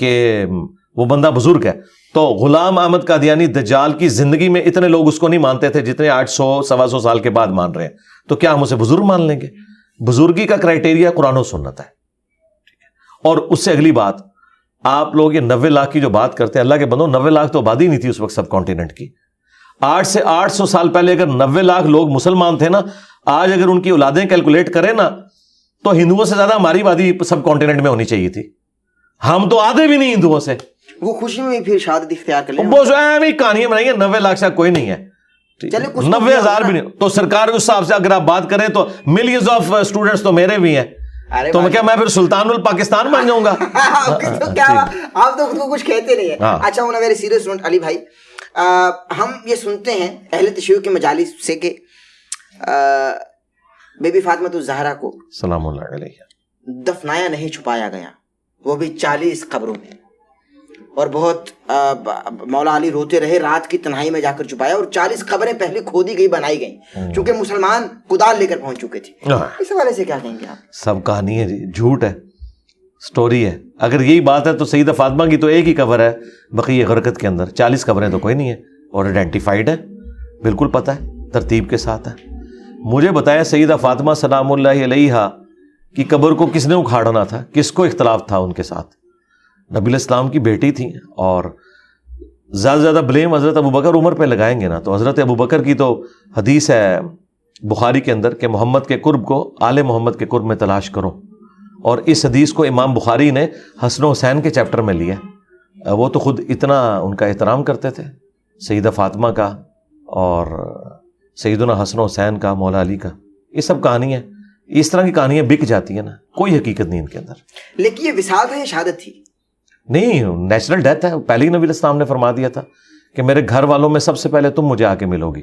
کہ وہ بندہ بزرگ ہے تو غلام احمد قادیانی دجال کی زندگی میں اتنے لوگ اس کو نہیں مانتے تھے جتنے آٹھ سو سوا سو سال کے بعد مان رہے ہیں۔ تو کیا ہم اسے بزرگ مان لیں گے؟ بزرگی کا کرائٹیریا قرآن و سنت ہے۔ اور اس سے اگلی بات آپ لوگ یہ نوے لاکھ کی جو بات کرتے ہیں اللہ کے بندو نوے لاکھ تو آبادی نہیں تھی اس وقت سب کانٹیننٹ کی۔ آٹھ سے آٹھ سو سال پہلے اگر نوے لاکھ لوگ مسلمان تھے نا آج اگر ان کی اولادیں کیلکولیٹ کریں نا تو ہندوؤں سے زیادہ ہماری وادی سب کانٹیننٹ میں ہونی چاہیے تھی۔ ہم تو آدھے بھی نہیں ہندوؤں سے۔ وہ خوشی میں پھر شہادت اختیار کر لیں۔ وہ جو ہے کہانیاں بنائی ہیں نوے لاکھ سے کوئی نہیں ہے۔ نوے ہزار بھی نہیں۔ تو سرکار اس حساب سے اگر آپ بات کریں تو ملینز آف اسٹوڈنٹس تو میرے بھی ہیں۔ تو میں کیا میں پھر سلطان الپاکستان بن جاؤں گا۔ [laughs] آپ تو کیا آپ تو خود کو کچھ کہتے نہیں ہیں۔ ہاں۔ اچھا ہونا میرے سیریس اسٹوڈنٹ علی بھائی۔ ہم یہ سنتے ہیں اہل تشیع کے مجالس سے کہ بی بی فاطمہ الزہرا کو سلام اللہ علیہ۔ دفنایا نہیں چھپایا گیا۔ وہ بھی چالیس قبروں میں۔ اور بہت مولا علی روتے رہے رات کی تنہائی میں جا کر چھپایا اور چالیس قبریں پہلے کھودی گئی بنائی گئیں۔ چونکہ مسلمان کدال لے کر پہنچ چکے تھے۔ اس حوالے سے کیا کہیں گے آپ؟ سب کہانی ہے جی جھوٹ ہے سٹوری ہے۔ اگر یہی بات ہے تو سیدہ فاطمہ کی تو ایک ہی قبر ہے۔ بقیہ غرکت کے اندر چالیس قبریں تو کوئی نہیں ہے۔ اور آئیڈینٹیفائڈ ہے بالکل پتہ ہے ترتیب کے ساتھ ہے۔ مجھے بتایا سیدہ فاطمہ سلام اللہ علیہ کی قبر کو کس نے اکھاڑنا تھا کس کو اختلاف تھا ان کے ساتھ؟ نبی الاسلام کی بیٹی تھی اور زیادہ سے زیادہ بلیم حضرت ابو بکر عمر پہ لگائیں گے نا۔ تو حضرت ابو بکر کی تو حدیث ہے بخاری کے اندر کہ محمد کے قرب کو آل محمد کے قرب میں تلاش کرو۔ اور اس حدیث کو امام بخاری نے حسن و حسین کے چیپٹر میں لیا۔ وہ تو خود اتنا ان کا احترام کرتے تھے۔ سیدہ فاطمہ کا اور سیدنا حسن و حسین کا، مولا علی کا۔ یہ سب کہانی ہے اس طرح کی کہانیاں بک جاتی ہیں نا۔ کوئی حقیقت نہیں ان کے اندر۔ لیکن یہ وسال تھا یہ شہادت تھی؟ نہیں نیچرل ڈیتھ ہے پہلے ہی نبی الاسلام نے فرما دیا تھا کہ میرے گھر والوں میں سب سے پہلے تم مجھے آ کے ملو گی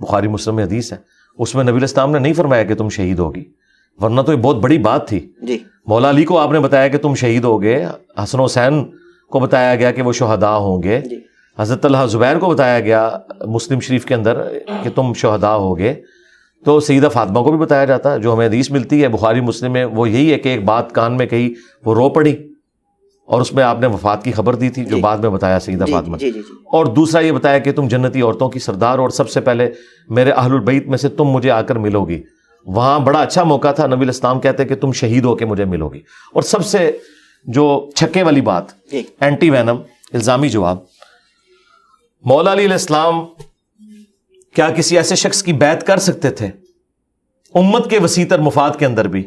بخاری مسلم میں حدیث ہے اس میں نبی الاسلام نے نہیں فرمایا کہ تم شہید ہوگی ورنہ تو یہ بہت بڑی بات تھی۔ جی۔ مولا علی کو آپ نے بتایا کہ تم شہید ہوگے حسن و حسین کو بتایا گیا کہ وہ شہداء ہوں گے۔ جی۔ حضرت اللہ زبیر کو بتایا گیا مسلم شریف کے اندر کہ تم شہداء ہوگے۔ تو سیدہ فاطمہ کو بھی بتایا جاتا جو ہمیں حدیث ملتی ہے بخاری مسلم میں وہ یہی ہے کہ ایک بات کان میں کہی وہ رو پڑی۔ اور اس میں آپ نے وفات کی خبر دی تھی جو جی۔ بعد میں بتایا سیدہ جی فاطمہ۔ جی جی اور دوسرا یہ بتایا کہ تم جنتی عورتوں کی سردار اور سب سے پہلے میرے اہل البیت میں سے تم مجھے آ کر ملو گی۔ وہاں بڑا اچھا موقع تھا نبی الاسلام کہتے کہ تم شہید ہو کے مجھے ملو گی۔ اور سب سے جو چھکے والی بات اینٹی وینم الزامی جواب۔ مولا علی علیہ السلام کیا کسی ایسے شخص کی بیعت کر سکتے تھے؟ امت کے وسیع تر مفاد کے اندر بھی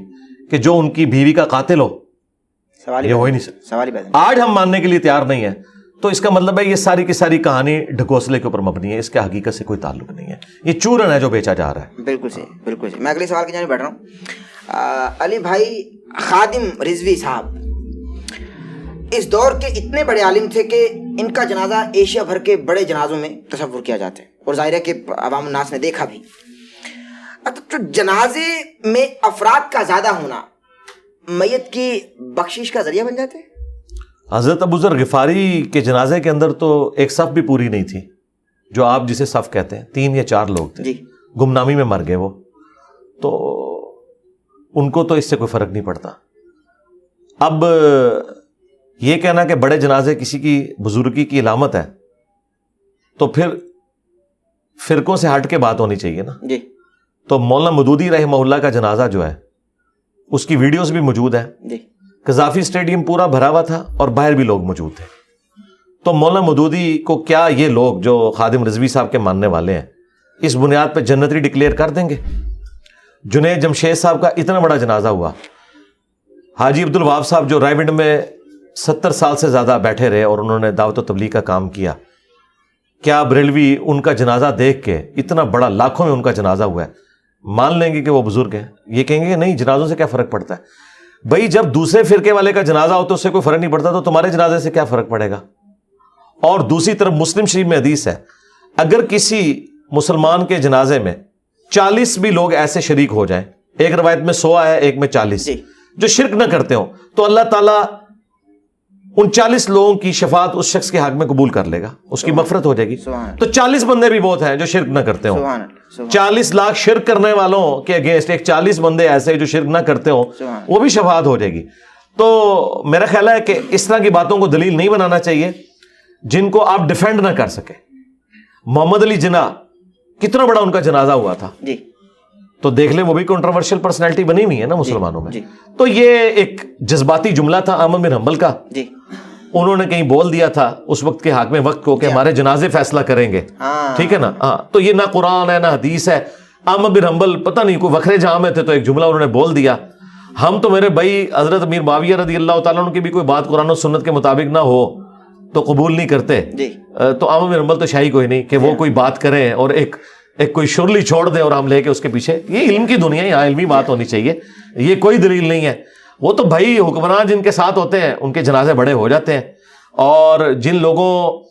کہ جو ان کی بیوی کا قاتل ہو۔ سوال یہ ہو ہی نہیں سکتا۔ سوال آج ہم ماننے کے لیے تیار نہیں ہے تو اس کا مطلب ہے یہ ساری کی ساری کہانی ڈھکوسلے کے اوپر مبنی ہے اس کے حقیقت سے کوئی تعلق نہیں ہے۔ یہ چورن ہے جو بیچا جا رہا ہے۔ بالکل صحیح بالکل صحیح۔ میں اگلے سوال کی جانب بیٹھ رہا ہوں۔ علی بھائی خادم رضوی صاحب اس دور کے اتنے بڑے عالم تھے کہ ان کا جنازہ ایشیا بھر کے بڑے جنازوں میں تصور کیا جاتا ہے۔ اور ظاہر ہے کہ عوام الناس نے دیکھا بھی۔ جنازے میں افراد کا زیادہ ہونا میت کی بخشش کا ذریعہ بن جاتے؟ حضرت ابو ذر غفاری کے جنازے کے اندر تو ایک صف بھی پوری نہیں تھی جو آپ جسے صف کہتے ہیں تین یا چار لوگ تھے۔ جی۔ گمنامی میں مر گئے وہ۔ تو ان کو تو اس سے کوئی فرق نہیں پڑتا۔ اب یہ کہنا کہ بڑے جنازے کسی کی بزرگی کی علامت ہے تو پھر فرقوں سے ہٹ کے بات ہونی چاہیے نا۔ جی۔ تو مولانا مدودی رحمہ اللہ کا جنازہ جو ہے اس کی ویڈیوز بھی موجود ہیں۔ جی۔ قذافی اسٹیڈیم پورا بھرا ہوا تھا اور باہر بھی لوگ موجود تھے۔ تو مولانا مدودی کو کیا یہ لوگ جو خادم رضوی صاحب کے ماننے والے ہیں اس بنیاد پہ جنتی ڈکلیئر کر دیں گے؟ جنید جمشید صاحب کا اتنا بڑا جنازہ ہوا۔ حاجی عبد الوہاب صاحب جو رائے میں ستر سال سے زیادہ بیٹھے رہے اور انہوں نے دعوت و تبلیغ کا کام کیا کیا بریلوی ان کا جنازہ دیکھ کے اتنا بڑا لاکھوں میں ان کا جنازہ ہوا ہے؟ مان لیں گے کہ وہ بزرگ ہیں۔ یہ کہیں گے کہ نہیں جنازوں سے کیا فرق پڑتا ہے؟ بھائی جب دوسرے فرقے والے کا جنازہ ہو تو اس سے کوئی فرق نہیں پڑتا تو تمہارے جنازے سے کیا فرق پڑے گا؟ اور دوسری طرف مسلم شریف میں حدیث ہے اگر کسی مسلمان کے جنازے میں چالیس بھی لوگ ایسے شریک ہو جائیں ایک روایت میں سو آیا ایک میں چالیس۔ جی۔ جو شرک نہ کرتے ہوں تو اللہ تعالیٰ ان چالیس لوگوں کی شفاعت اس شخص کے حق میں قبول کر لے گا اس کی مفرت ہو جائے گی۔ تو چالیس بندے بھی بہت ہیں جو شرک نہ کرتے ہوں۔ چالیس لاکھ شرک کرنے والوں کے اگینسٹ ایک چالیس بندے ایسے جو شرک نہ کرتے ہوں وہ بھی شفاعت ہو جائے گی۔ تو میرا خیال ہے کہ اس طرح کی باتوں کو دلیل نہیں بنانا چاہیے جن کو آپ ڈیفینڈ نہ کر سکے محمد علی جناح کتنا بڑا ان کا جنازہ ہوا تھا؟ جی۔ تو دیکھ لیں وہ بھی کنٹروورشل پرسنالٹی بنی ہوئی ہے نا مسلمانوں میں۔ جی۔ تو یہ ایک جذباتی جملہ تھا احمد بن حنبل کا۔ جی۔ انہوں نے کہیں بول دیا تھا اس وقت کے حاکم وقت کو کہ ہمارے جنازے فیصلہ کریں گے۔ ہاں۔ ٹھیک ہے نا؟ ہاں۔ تو یہ نہ قرآن ہے نہ حدیث ہے۔ احمد بن حنبل پتہ نہیں کوئی وکھرے جہاں میں تھے تو ایک جملہ انہوں نے بول دیا۔ ہم تو میرے بھائی حضرت امیر معاویہ رضی اللہ تعالیٰ عنہ کی بھی کوئی بات قرآن و سنت کے مطابق نہ ہو تو قبول نہیں کرتے۔ جی۔ تو عام نرمل تو شاہی کوئی نہیں کہ وہ کوئی بات کریں اور ایک ایک کوئی شرلی چھوڑ دے اور ہم لے کے اس کے پیچھے۔ یہ علم کی دنیا ہے یہاں علمی بات ہونی چاہیے۔ یہ کوئی دلیل نہیں ہے۔ وہ تو بھائی حکمران جن کے ساتھ ہوتے ہیں ان کے جنازے بڑے ہو جاتے ہیں۔ اور جن لوگوں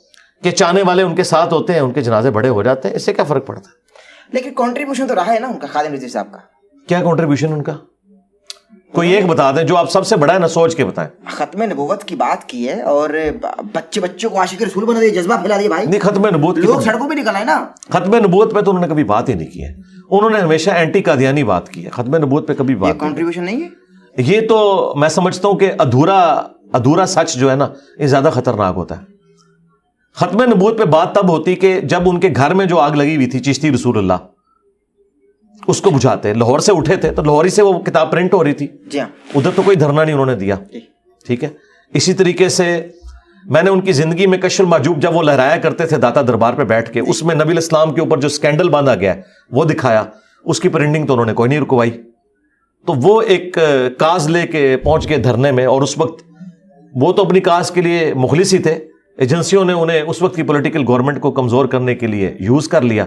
کے چاہنے والے ان کے ساتھ ہوتے ہیں ان کے جنازے بڑے ہو جاتے ہیں۔ اس سے کیا فرق پڑتا ہے؟ لیکن کنٹریبیوشن تو رہا ہے نا ان کا خادم رضوی صاحب کا۔ کیا کنٹریبیوشن ان کا؟ کوئی ایک بتا دیں جو آپ سب سے بڑا ہے نا سوچ کے بتائیں۔ ختم نبوت کی بات کی ہے اور بچے بچوں کو عاشق رسول بنا دیا جذبہ پھیلا دیا بھائی۔ نہیں ختم نبوت کی لوگ سڑکوں پہ نکل آئے نا۔ ختم نبوت پہ تو انہوں نے کبھی بات ہی نہیں کی ہے۔ انہوں نے ہمیشہ اینٹی قادیانی بات کی ہے۔ ختم نبوت پہ کبھی یہ بات کنٹریبیوشن نہیں ہے؟ یہ تو میں سمجھتا ہوں کہ ادھورا ادھورا سچ جو ہے نا یہ زیادہ خطرناک ہوتا ہے۔ ختم نبوت پہ بات تب ہوتی کہ جب ان کے گھر میں جو آگ لگی ہوئی تھی چشتی رسول اللہ۔ اس کو بجھاتے لاہور سے اٹھے تھے تو لاہوری سے وہ کتاب پرنٹ ہو رہی تھی۔ جی ہاں۔ ادھر تو کوئی دھرنا نہیں انہوں نے دیا۔ جی۔ ٹھیک ہے۔ اسی طریقے سے میں نے ان کی زندگی میں کشل معجوب جب وہ لہرایا کرتے تھے داتا دربار پہ بیٹھ کے اس میں نبی الاسلام کے اوپر جو اسکینڈل باندھا گیا ہے وہ دکھایا۔ اس کی پرنٹنگ تو انہوں نے کوئی نہیں رکوائی۔ تو وہ ایک کاز لے کے پہنچ گئے دھرنے میں اور اس وقت وہ تو اپنی کاز کے لیے مخلص ہی تھے۔ ایجنسیوں نے انہیں اس وقت کی پولیٹیکل گورنمنٹ کو کمزور کرنے کے لیے یوز کر لیا۔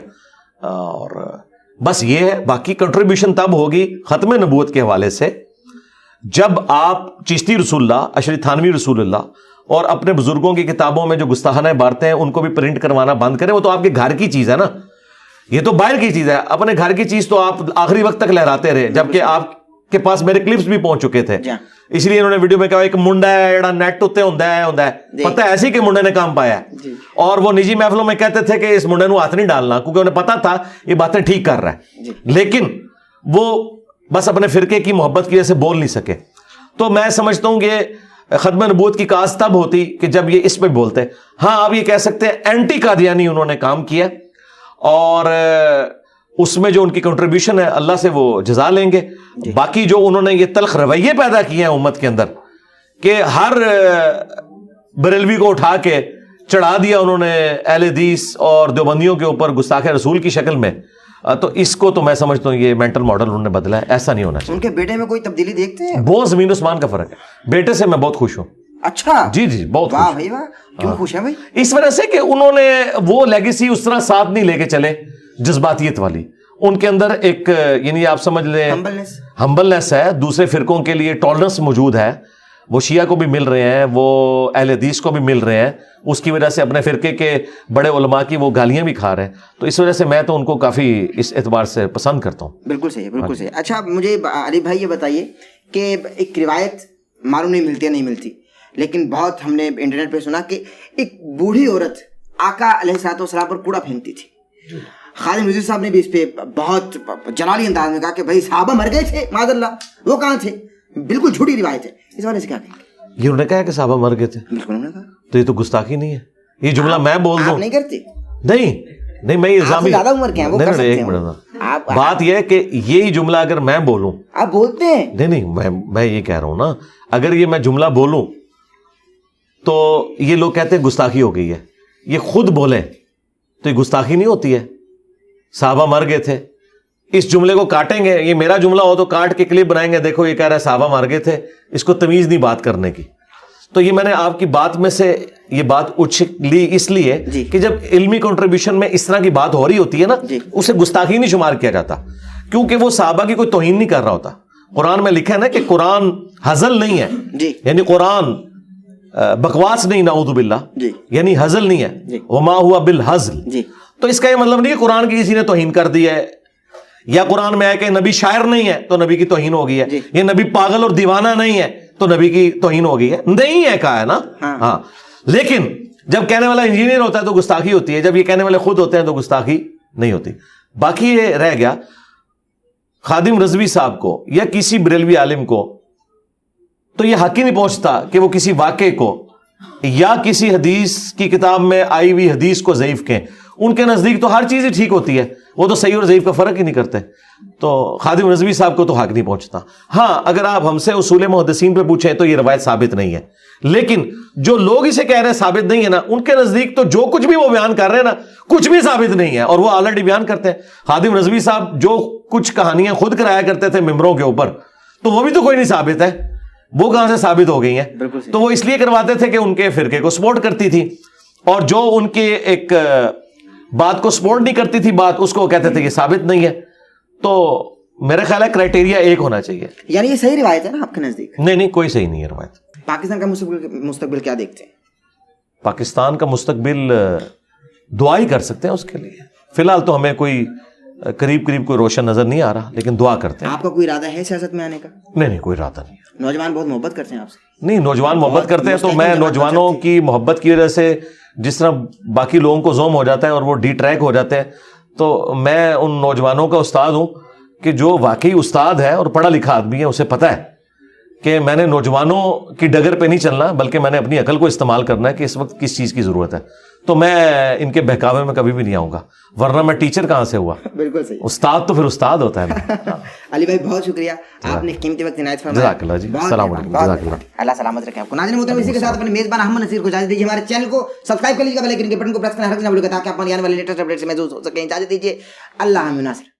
اور بس یہ ہے، باقی کنٹریبیوشن تب ہوگی ختم نبوت کے حوالے سے جب آپ چشتی رسول اللہ، اشری تھانوی رسول اللہ اور اپنے بزرگوں کی کتابوں میں جو گستاخانہ بارتے ہیں، ان کو بھی پرنٹ کروانا بند کریں، وہ تو آپ کے گھر کی چیز ہے نا۔ یہ تو باہر کی چیز ہے۔ اپنے گھر کی چیز تو آپ آخری وقت تک لہراتے رہے، جبکہ آپ کے پاس میرے کلپس بھی پہنچ چکے تھے جی ہاں۔ اس لیے انہوں نے ویڈیو میں کہا ایک منڈا ہے جڑا نیٹ اتنے ہوندا ہے ہوندا ہے جی۔ پتہ ہے ایسے کہ منڈے نے کام پایا ہے جی۔ اور وہ نجی محفلوں میں کہتے تھے کہ اس منڈے نو ہاتھ نہیں ڈالنا کیونکہ انہیں پتا تھا یہ باتیں ٹھیک کر رہا ہے۔ لیکن وہ بس اپنے فرقے کی محبت کی وجہ سے بول نہیں سکے تو میں سمجھتا ہوں کہ ختم نبوت کی کاز تب ہوتی کہ جب یہ اس پہ بولتے ہاں آپ یہ کہہ سکتے ہیں اینٹی قادیانی انہوں نے کام کیا اور اس میں جو ان کی کنٹریبیوشن ہے اللہ سے وہ جزا لیں گے۔ باقی جو انہوں نے یہ تلخ رویے پیدا کیے ہیں امت کے اندر کہ ہر بریلوی کو اٹھا کے چڑھا دیا انہوں نے اہل حدیث اور دیوبندیوں کے اوپر گستاخ رسول کی شکل میں۔ تو اس کو تو میں سمجھتا ہوں یہ مینٹل ماڈل انہوں نے بدلا ہے ایسا نہیں ہونا چاہیے۔ ان کے بیٹے میں کوئی تبدیلی دیکھتے ہیں؟ بہت زمین عثمان کا فرق ہے۔ بیٹے سے میں بہت خوش ہوں۔ اچھا۔ جی جی بہت خوش بھائی کیوں خوش ہیں بھائی؟ اس وجہ سے کہ انہوں نے وہ لیگیسی اس طرح ساتھ نہیں لے کے چلے۔ جذباتیت والی۔ ان کے اندر ایک یعنی آپ سمجھ لیں ہمبلنس ہمبلنس ہے۔ دوسرے فرقوں کے لیے ٹالرنس موجود ہے۔ وہ شیعہ کو بھی مل رہے ہیں وہ اہل حدیث کو بھی مل رہے ہیں۔ اس کی وجہ سے اپنے فرقے کے بڑے علماء کی وہ گالیاں بھی کھا رہے ہیں۔ تو اس وجہ سے میں تو ان کو کافی اس اعتبار سے پسند کرتا ہوں۔ بالکل صحیح بالکل صحیح۔ اچھا مجھے علی بھائی یہ بتائیے کہ ایک روایت معلوم نہیں ملتی ہے نہیں ملتی لیکن بہت ہم نے انٹرنیٹ پہ سنا کہ ایک بوڑھی عورت آقا علیہ والسلام پر کوڑا پھینکتی تھی۔ خادم رضی صاحب نے بھی اس پہ بہت جلالی انداز میں کہا کہ بھائی صحابہ مر گئے تھے معذ اللہ وہ کہاں تھے؟ بالکل جھوٹی روایت ہے اس والے سے کیا کہیں؟ گے یہ انہوں نے کہا کہ صحابہ مر گئے تھے۔ بالکل انہوں نے کہا۔ تو یہ تو گستاخی نہیں ہے۔ یہ جملہ میں بول آپ دوں۔ نہیں کرتے۔ نہیں نہیں میں یہ آپ الزامی زیادہ عمر کے ہیں وہ کر سکتے ہیں۔ آپ بات یہ ہے کہ یہی جملہ اگر میں بولوں۔ آپ بولتے ہیں۔ نہیں نہیں میں میں یہ کہہ رہا ہوں نا۔ اگر یہ میں جملہ بولوں تو یہ لوگ کہتے ہیں گستاخی ہو گئی ہے۔ یہ خود بولیں تو یہ گستاخی نہیں ہوتی ہے۔ صحابہ مر گئے تھے۔ اس جملے کو کاٹیں گے یہ میرا جملہ ہو تو کاٹ کے کلپ بنائیں گے۔ دیکھو یہ کہہ رہا ہے صحابہ مر گئے تھے۔ اس کو تمیز نہیں بات کرنے کی۔ تو یہ میں نے آپ کی بات میں سے یہ بات اچھ لی اس لیے جی۔ کہ جب علمی کنٹریبیوشن میں اس طرح کی بات ہو رہی ہوتی ہے نا جی۔ اسے گستاخی نہیں شمار کیا جاتا۔ کیونکہ وہ صحابہ کی کوئی توہین نہیں کر رہا ہوتا۔ قرآن میں لکھا ہے نا کہ قرآن حزل نہیں ہے۔ جی۔ یعنی قرآن بکواس نہیں نعوذ باللہ۔ جی۔ یعنی حزل نہیں جی۔ ہے وما ہوا بالحزل جی۔ تو اس کا یہ مطلب نہیں کہ قرآن کی کسی نے توہین کر دی ہے یا قرآن میں آیا کہ نبی شاعر نہیں ہے تو نبی کی توہین ہو گئی ہے جی۔ یہ نبی پاگل اور دیوانہ نہیں ہے تو نبی کی توہین ہو گئی ہے۔ نہیں ہے کہا ہے نا؟ ہاں۔ ہاں۔ لیکن جب کہنے والا انجینئر ہوتا ہے تو گستاخی ہوتی ہے جب یہ کہنے والے خود ہوتے ہیں تو گستاخی نہیں ہوتی۔ باقی یہ رہ گیا۔ خادم رضوی صاحب کو یا کسی بریلوی عالم کو تو یہ حق ہی نہیں پہنچتا کہ وہ کسی واقعے کو یا کسی حدیث کی کتاب میں آئی ہوئی حدیث کو ضعیف کہیں۔ ان کے نزدیک تو ہر چیز ہی ٹھیک ہوتی ہے۔ وہ تو صحیح اور ضعیف کا فرق ہی نہیں کرتے۔ تو خادم رضوی صاحب کو تو حق نہیں پہنچتا۔ ہاں اگر آپ ہم سے اصول محدثین پہ پوچھیں تو یہ روایت ثابت نہیں ہے۔ لیکن جو لوگ اسے کہہ رہے ہیں ثابت نہیں ہے نا ان کے نزدیک تو جو کچھ بھی وہ بیان کر رہے ہیں نا کچھ بھی ثابت نہیں ہے۔ اور وہ آلریڈی بیان کرتے ہیں۔ خادم رضوی صاحب جو کچھ کہانیاں خود کرایا کرتے تھے ممبروں کے اوپر تو وہ بھی تو کوئی نہیں ثابت ہے۔ وہ کہاں سے ثابت ہو گئی ہیں؟ تو وہ اس لیے کرواتے تھے کہ ان کے فرقے کو سپورٹ کرتی تھی۔ اور جو ان کے ایک بات کو سپورٹ نہیں کرتی تھی بات اس کو وہ کہتے تھے یہ ثابت نہیں ہے۔ تو میرا خیال ہے کرائٹیریا ایک ہونا چاہیے۔ یعنی یہ صحیح روایت ہے نا آپ کے نزدیک؟ نہیں نہیں کوئی صحیح نہیں ہے روایت۔ پاکستان کا مستقبل مستقبل کیا دیکھتے ہیں؟ پاکستان کا مستقبل دعا ہی کر سکتے ہیں اس کے لیے۔ فی الحال تو ہمیں کوئی قریب قریب کوئی روشن نظر نہیں آ رہا لیکن دعا کرتے ہیں۔ آپ کا کوئی ارادہ ہے سیاست میں آنے کا؟ نہیں نہیں کوئی ارادہ نہیں۔ نوجوان بہت محبت کرتے ہیں آپ سے۔ نہیں نوجوان محبت کرتے ہیں تو میں نوجوانوں کی محبت کی وجہ سے جس طرح باقی لوگوں کو زوم ہو جاتا ہے اور وہ ڈی ٹریک ہو جاتے ہیں، تو میں ان نوجوانوں کا استاد ہوں کہ جو واقعی استاد ہے اور پڑھا لکھا آدمی ہے اسے پتا ہے کہ میں نے نوجوانوں کی ڈگر پہ نہیں چلنا، بلکہ میں نے اپنی عقل کو استعمال کرنا ہے کہ اس وقت کس چیز کی ضرورت ہے۔ تو میں ان کے بہکاوے میں کبھی بھی نہیں آؤں گا ورنہ میں ٹیچر کہاں سے ہوا؟ بالکل صحیح۔ استاد تو پھر استاد ہوتا ہے نا۔ [laughs] علی بھائی بہت شکریہ۔ آپ نے قیمتی وقت عنایت فرمایا۔ جزاک اللہ جی۔ السلام علیکم۔ جزاک مہربان۔ اللہ سلامت رکھے۔ آپ کو ناظرین محترم اسی کے ساتھ اپنے میزبان احمد نصیر کو اجازت دیجیے۔ ہمارے چینل کو سبسکرائب کر لیجیے بیل آئکن کے بٹن کو پریس کرنا نہ بھولے تاکہ آپ ہماری آنے والی لیٹسٹ اپڈیٹ سے محظوظ ہو سکیں۔ اجازت دیجیے۔ اللہ ناصر۔